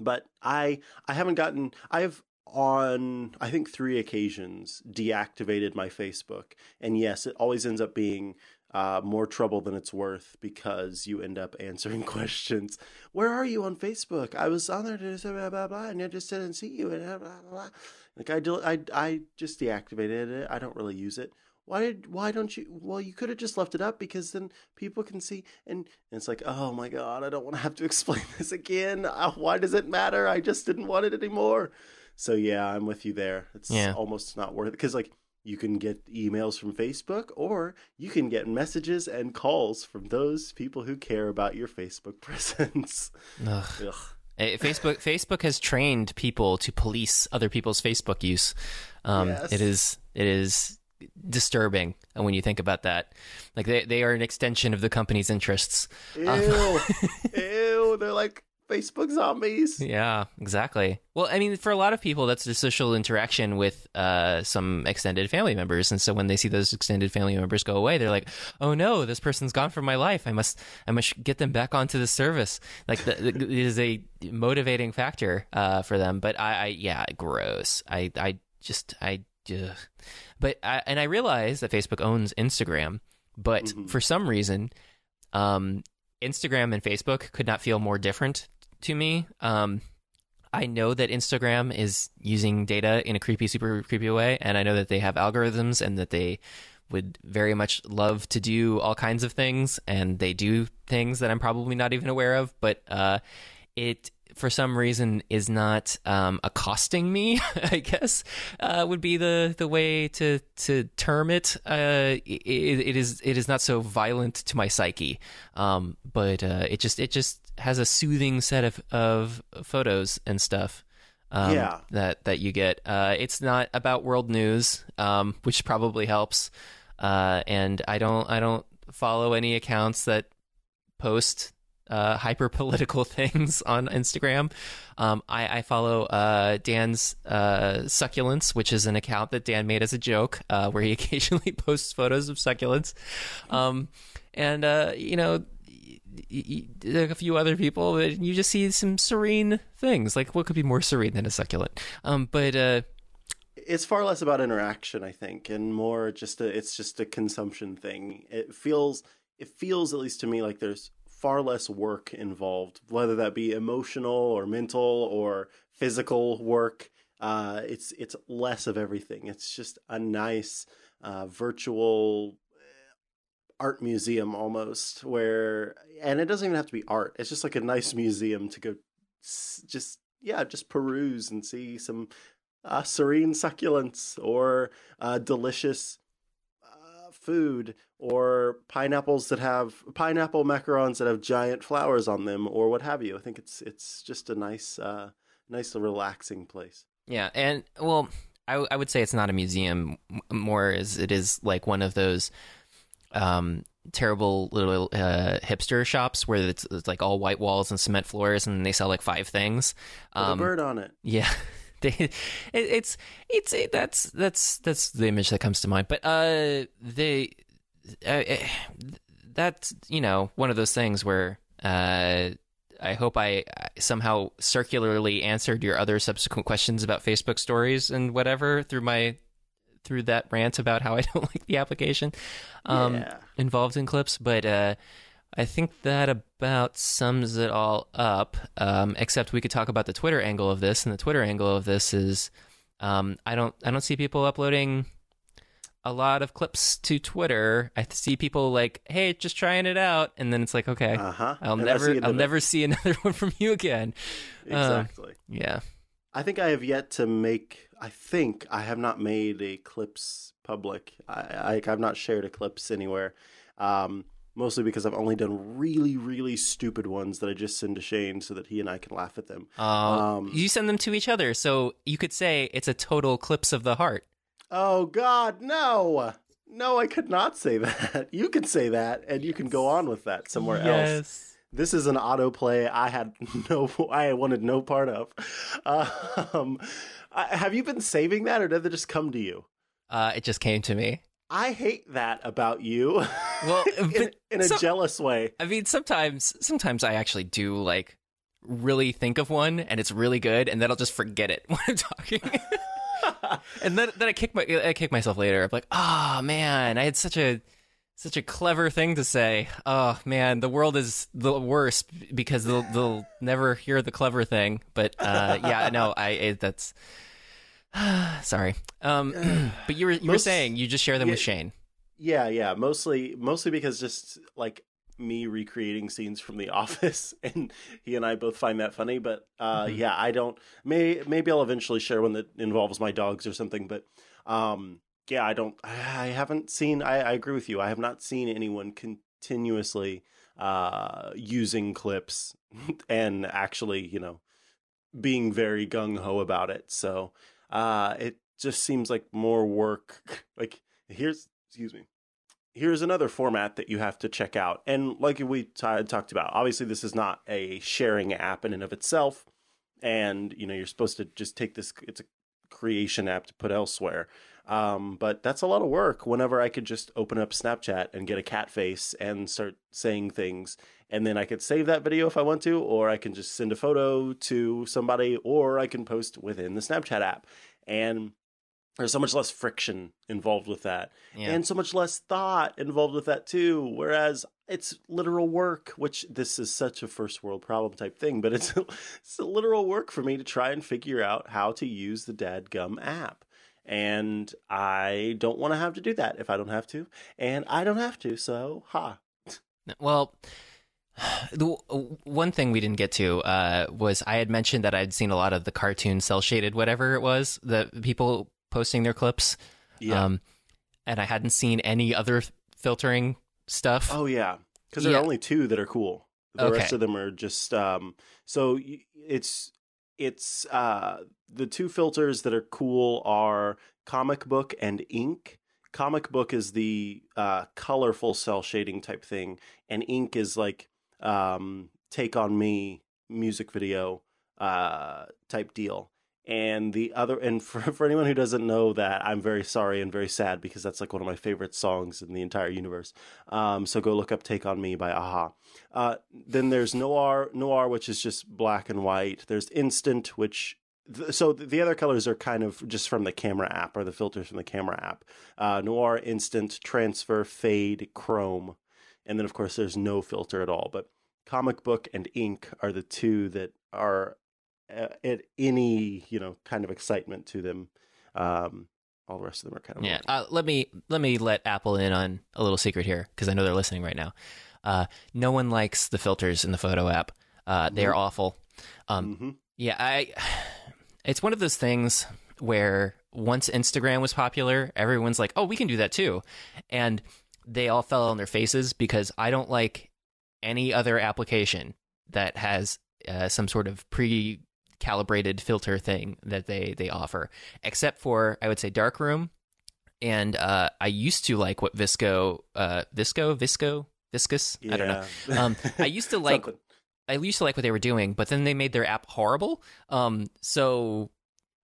but I I haven't gotten I've on I think three occasions deactivated my Facebook, and yes, it always ends up being uh, more trouble than it's worth because you end up answering (laughs) questions. Where are you on Facebook? I was on there to say blah blah blah, and I just didn't see you. And blah blah blah. Like I, do, I, I just deactivated it. I don't really use it. Why did? Why don't you? Well, you could have just left it up because then people can see. And, and it's like, oh my god, I don't want to have to (laughs) explain this again. Uh, why does it matter? I just didn't want it anymore. So yeah, I'm with you there. It's yeah. almost not worth it because like you can get emails from Facebook or you can get messages and calls from those people who care about your Facebook (laughs) presence. Ugh. Ugh. Facebook Facebook has trained people to police other people's Facebook use. Um, yes. It is it is disturbing when you think about that. Like they they are an extension of the company's interests. Ew, um, (laughs) ew. They're like Facebook zombies. Yeah, exactly. Well, I mean, for a lot of people, that's the social interaction with uh, some extended family members, and so when they see those extended family members go away, they're like, "Oh no, this person's gone from my life. I must, I must get them back onto the service." Like, the, the, it is a motivating factor uh, for them. But I, I, yeah, gross. I, I just, I, ugh. but I, and I realize that Facebook owns Instagram, but mm-hmm. for some reason, um, Instagram and Facebook could not feel more different to me. Um, I know that Instagram is using data in a creepy, super creepy way, and I know that they have algorithms and that they would very much love to do all kinds of things, and they do things that I'm probably not even aware of. But uh, it for some reason is not um, accosting me. (laughs) I guess uh, would be the the way to to term it. Uh, it. it is it is not so violent to my psyche, um, but uh, it just it just has a soothing set of of photos and stuff. Um, yeah. that that you get. Uh, it's not about world news, um, which probably helps. Uh, and I don't I don't follow any accounts that post uh, hyper political (laughs) things on Instagram. Um, I, I, follow uh, Dan's uh, succulents, which is an account that Dan made as a joke, uh, where he (laughs) occasionally posts photos of succulents. Um, and uh, you know, a few other people, and you just see some serene things. Like what could be more serene than a succulent? Um, but uh, it's far less about interaction, I think, and more just a, it's just a consumption thing. It feels it feels at least to me like there's far less work involved, whether that be emotional or mental or physical work. Uh, it's it's less of everything. It's just a nice uh, virtual art museum almost, where and it doesn't even have to be art. It's just like a nice museum to go, just yeah, just peruse and see some uh, serene succulents or uh, delicious food or pineapples that have pineapple macarons that have giant flowers on them or what have you. I think it's it's just a nice uh nice relaxing place. Yeah, and well, I, I would say it's not a museum more as it is like one of those um, terrible little uh, hipster shops where it's, it's like all white walls and cement floors and they sell like five things. With Um, a bird on it. yeah. (laughs) They, it, it's it's it, that's that's that's the image that comes to mind. But uh, they uh, eh, that's you know one of those things where uh, I hope I somehow circularly answered your other subsequent questions about Facebook stories and whatever through my through that rant about how I (laughs) don't like the application um, yeah. involved in clips. But uh, I think that about sums it all up. Um, except we could talk about the Twitter angle of this, and the Twitter angle of this is um, I don't I don't see people uploading a lot of clips to Twitter. I see people like, "Hey, just trying it out," and then it's like, "Okay, Uh huh. I'll never I'll never see (laughs) another one from you again." Exactly. Yeah. I think I have yet to make. I think I have not made a clips public. I, I I've not shared a clips anywhere. Um, mostly because I've only done really, really stupid ones that I just send to Shane so that he and I can laugh at them. Uh, Um, you send them to each other, so you could say it's a total clips of the heart. Oh God, no, no! I could not say that. (laughs) You can say that, and you can go on with that somewhere else. This is an autoplay I had (laughs) no, I wanted no part of. (laughs) Um, I, have you been saving that, or did it just come to you? Uh, it just came to me. I hate that about you. Well, (laughs) in, in a so- jealous way. I mean, sometimes sometimes I actually do like really think of one and it's really good, and then I'll just forget it (laughs) when I'm talking. (laughs) and then then I kick my I kick myself later. I'm like, oh man, I had such a such a clever thing to say. Oh man, the world is the worst because they'll they'll never hear the clever thing. But uh, yeah, no, I it, that's (sighs) sorry. Um, (clears throat) but you were you were Most- saying you just share them with Shane. Yeah, yeah. Mostly, mostly because just like me recreating scenes from The Office, (laughs) and he and I both find that funny. But uh, Mhm. yeah, I don't. May maybe I'll eventually share one that involves my dogs or something. But um, yeah, I don't. I haven't seen. I, I agree with you. I have not seen anyone continuously uh, using clips (laughs) and actually, you know, being very gung ho about it. So uh, it just seems like more work. (laughs) Like here's, excuse me, here's another format that you have to check out. And like we t- talked about, obviously this is not a sharing app in and of itself. And you know you're supposed to just take this. It's a creation app to put elsewhere. Um, but that's a lot of work. Whenever I could just open up Snapchat and get a cat face and start saying things, and then I could save that video if I want to, or I can just send a photo to somebody, or I can post within the Snapchat app. And there's so much less friction involved with that, Yeah. and so much less thought involved with that too. Whereas it's literal work, which this is such a first world problem type thing, but it's (laughs) it's a literal work for me to try and figure out how to use the Dadgum app. And I don't want to have to do that if I don't have to, and I don't have to. So, ha. Well, (sighs) the one thing we didn't get to uh, was I had mentioned that I'd seen a lot of the cartoon cell shaded whatever it was the people posting their clips, Yeah. um, and I hadn't seen any other filtering stuff. Oh yeah, because there Yeah. are only two that are cool. The Okay. rest of them are just um. So y- it's it's uh the two filters that are cool are comic book and ink. Comic book is the uh, colorful cell shading type thing, and ink is like um, take on me music video uh, type deal. And the other, and for, (laughs) for anyone who doesn't know that, I'm very sorry and very sad because that's like one of my favorite songs in the entire universe. Um, so go look up "Take on Me" by a-ha. Uh, then there's Noir, Noir, which is just black and white. There's Instant, which so the other colors are kind of just from the camera app or the filters from the camera app. Uh, Noir, Instant, Transfer, Fade, Chrome, and then of course there's no filter at all. But comic book and ink are the two that are at any you know kind of excitement to them. Um, all the rest of them are kind of Yeah, uh, let me let me let Apple in on a little secret here because I know they're listening right now. Uh, no one likes the filters in the photo app. Uh, they are awful. Um, hmm Yeah, I. (sighs) It's one of those things where once Instagram was popular, everyone's like, "Oh, we can do that too," and they all fell on their faces because I don't like any other application that has uh, some sort of calibrated filter thing that they they offer, except for I would say darkroom. And uh, I used to like what VSCO, uh, VSCO, VSCO, Viscous. I don't know. Um, I used to (laughs) like I used to like what they were doing, but then they made their app horrible. Um, so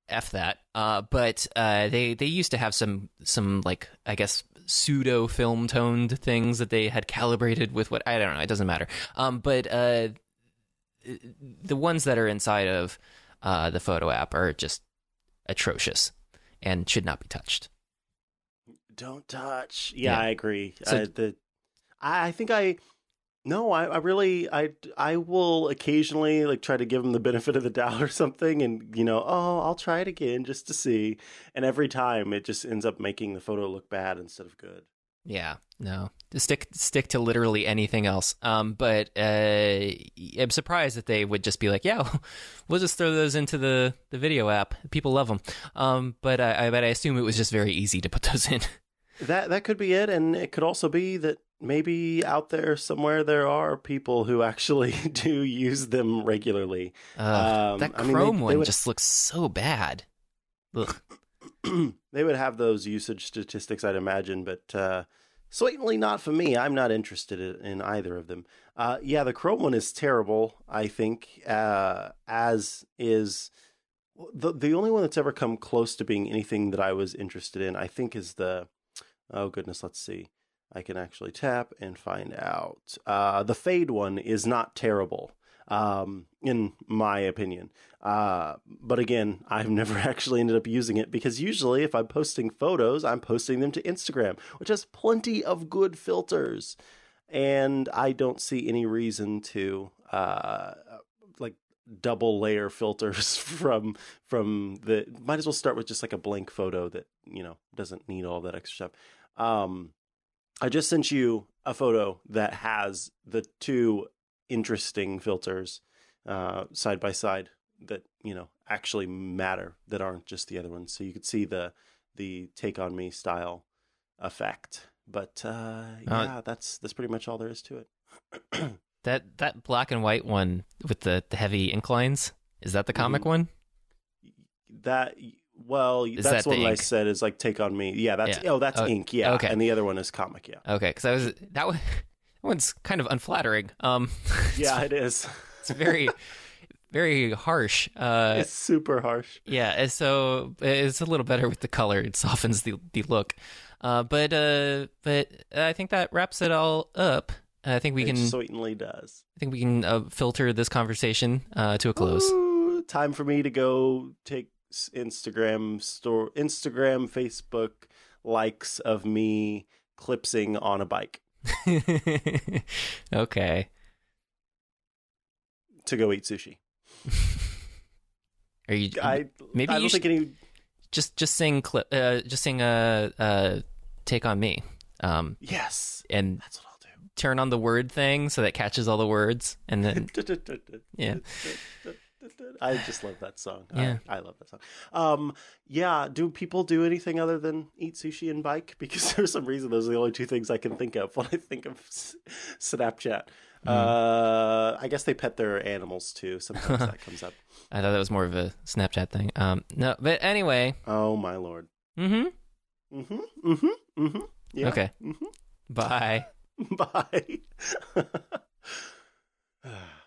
f that. Uh, but uh, they they used to have some some like I guess pseudo film toned things that they had calibrated with what I don't know. It doesn't matter. Um, but uh, the ones that are inside of uh, the photo app are just atrocious and should not be touched. Don't touch. Yeah, Yeah. I agree. So- I, the, I, I think I. No, I, I really, I, I will occasionally like try to give them the (laughs) benefit of the doubt or something, and you know, oh, I'll try it again just to see. And every time, it just ends up making the photo look bad instead of good. Yeah, no. Stick stick to literally anything else. Um, but uh, I'm surprised that they would just be like, yeah, (laughs) we'll just throw those into the, the video app. People love them. Um, but I, I but I assume it was just very easy to put (laughs) those in. That that could be it, and it could also be that maybe out there somewhere there are people who actually (laughs) do use them regularly. Uh, Um, that I mean, they- Chrome they one would- just looks so bad. Ugh. (clears throat) they would have those usage statistics, I'd imagine, but uh, certainly not for me. I'm not interested in, either of them. Uh, yeah, the Chrome one is terrible. I think, uh, as is the the only one that's ever come close to being anything that I was interested in. I think is the oh goodness, let's see. I can actually tap and find out. Uh, the Fade one is not terrible, um, in my opinion. Uh, but again, I've (laughs) never actually ended up using it because usually, if I'm posting photos, I'm posting them to Instagram, which has plenty of good filters, and I don't see any reason to uh, like double layer (laughs) filters from from the. Might as well start with just like a blank photo that you know doesn't need all that extra stuff. Um, I just sent you a photo that has the two interesting filters uh, side by side that you know actually matter that aren't just the other ones. So you could see the the take on me style effect. But uh, yeah, that's that's pretty much all there is to it. (clears throat) That that black and white one with the, the heavy inclines is that the comic Mhm. one? that well, Is that's that one I said is like take on me. Yeah, that's Yeah. oh that's Oh, ink. Yeah, okay. and the other one is comic. Yeah, Okay, because I was that one. (laughs) That one's kind of unflattering. Um, (laughs) yeah, it is. it's very, very harsh. Uh, it's super harsh. Yeah, and so it's a little better with the color. It softens the the look. Uh, but uh, but I think that wraps it all up. I think we it can. certainly does. I think we can uh, filter this conversation uh, to a close. Ooh, time for me to go take Instagram store, Instagram, Facebook likes of me clipsing on a bike (laughs) okay. to go eat sushi. Are you I maybe I you don't should think any. just just sing clip uh, just sing uh uh take on me um Yes, and that's what I'll do. turn on the word thing so that catches all the words and then (laughs) Yeah. (laughs) (laughs) I just love that song. Yeah. I, I love that song. Um, yeah. Do people do anything other than eat sushi and bike? (laughs) Because for some reason, those are the only two things I can think of when I think of Snapchat. Hmm. Uh, I guess they pet their animals too. Sometimes that (laughs) comes up. I thought that was more of a Snapchat thing. Um no, but anyway. Oh my lord. Mm-hmm. Mm-hmm. Mm-hmm. Mm-hmm. Yeah. Okay. Mm-hmm. Bye. Bye. (sighs) (sighs)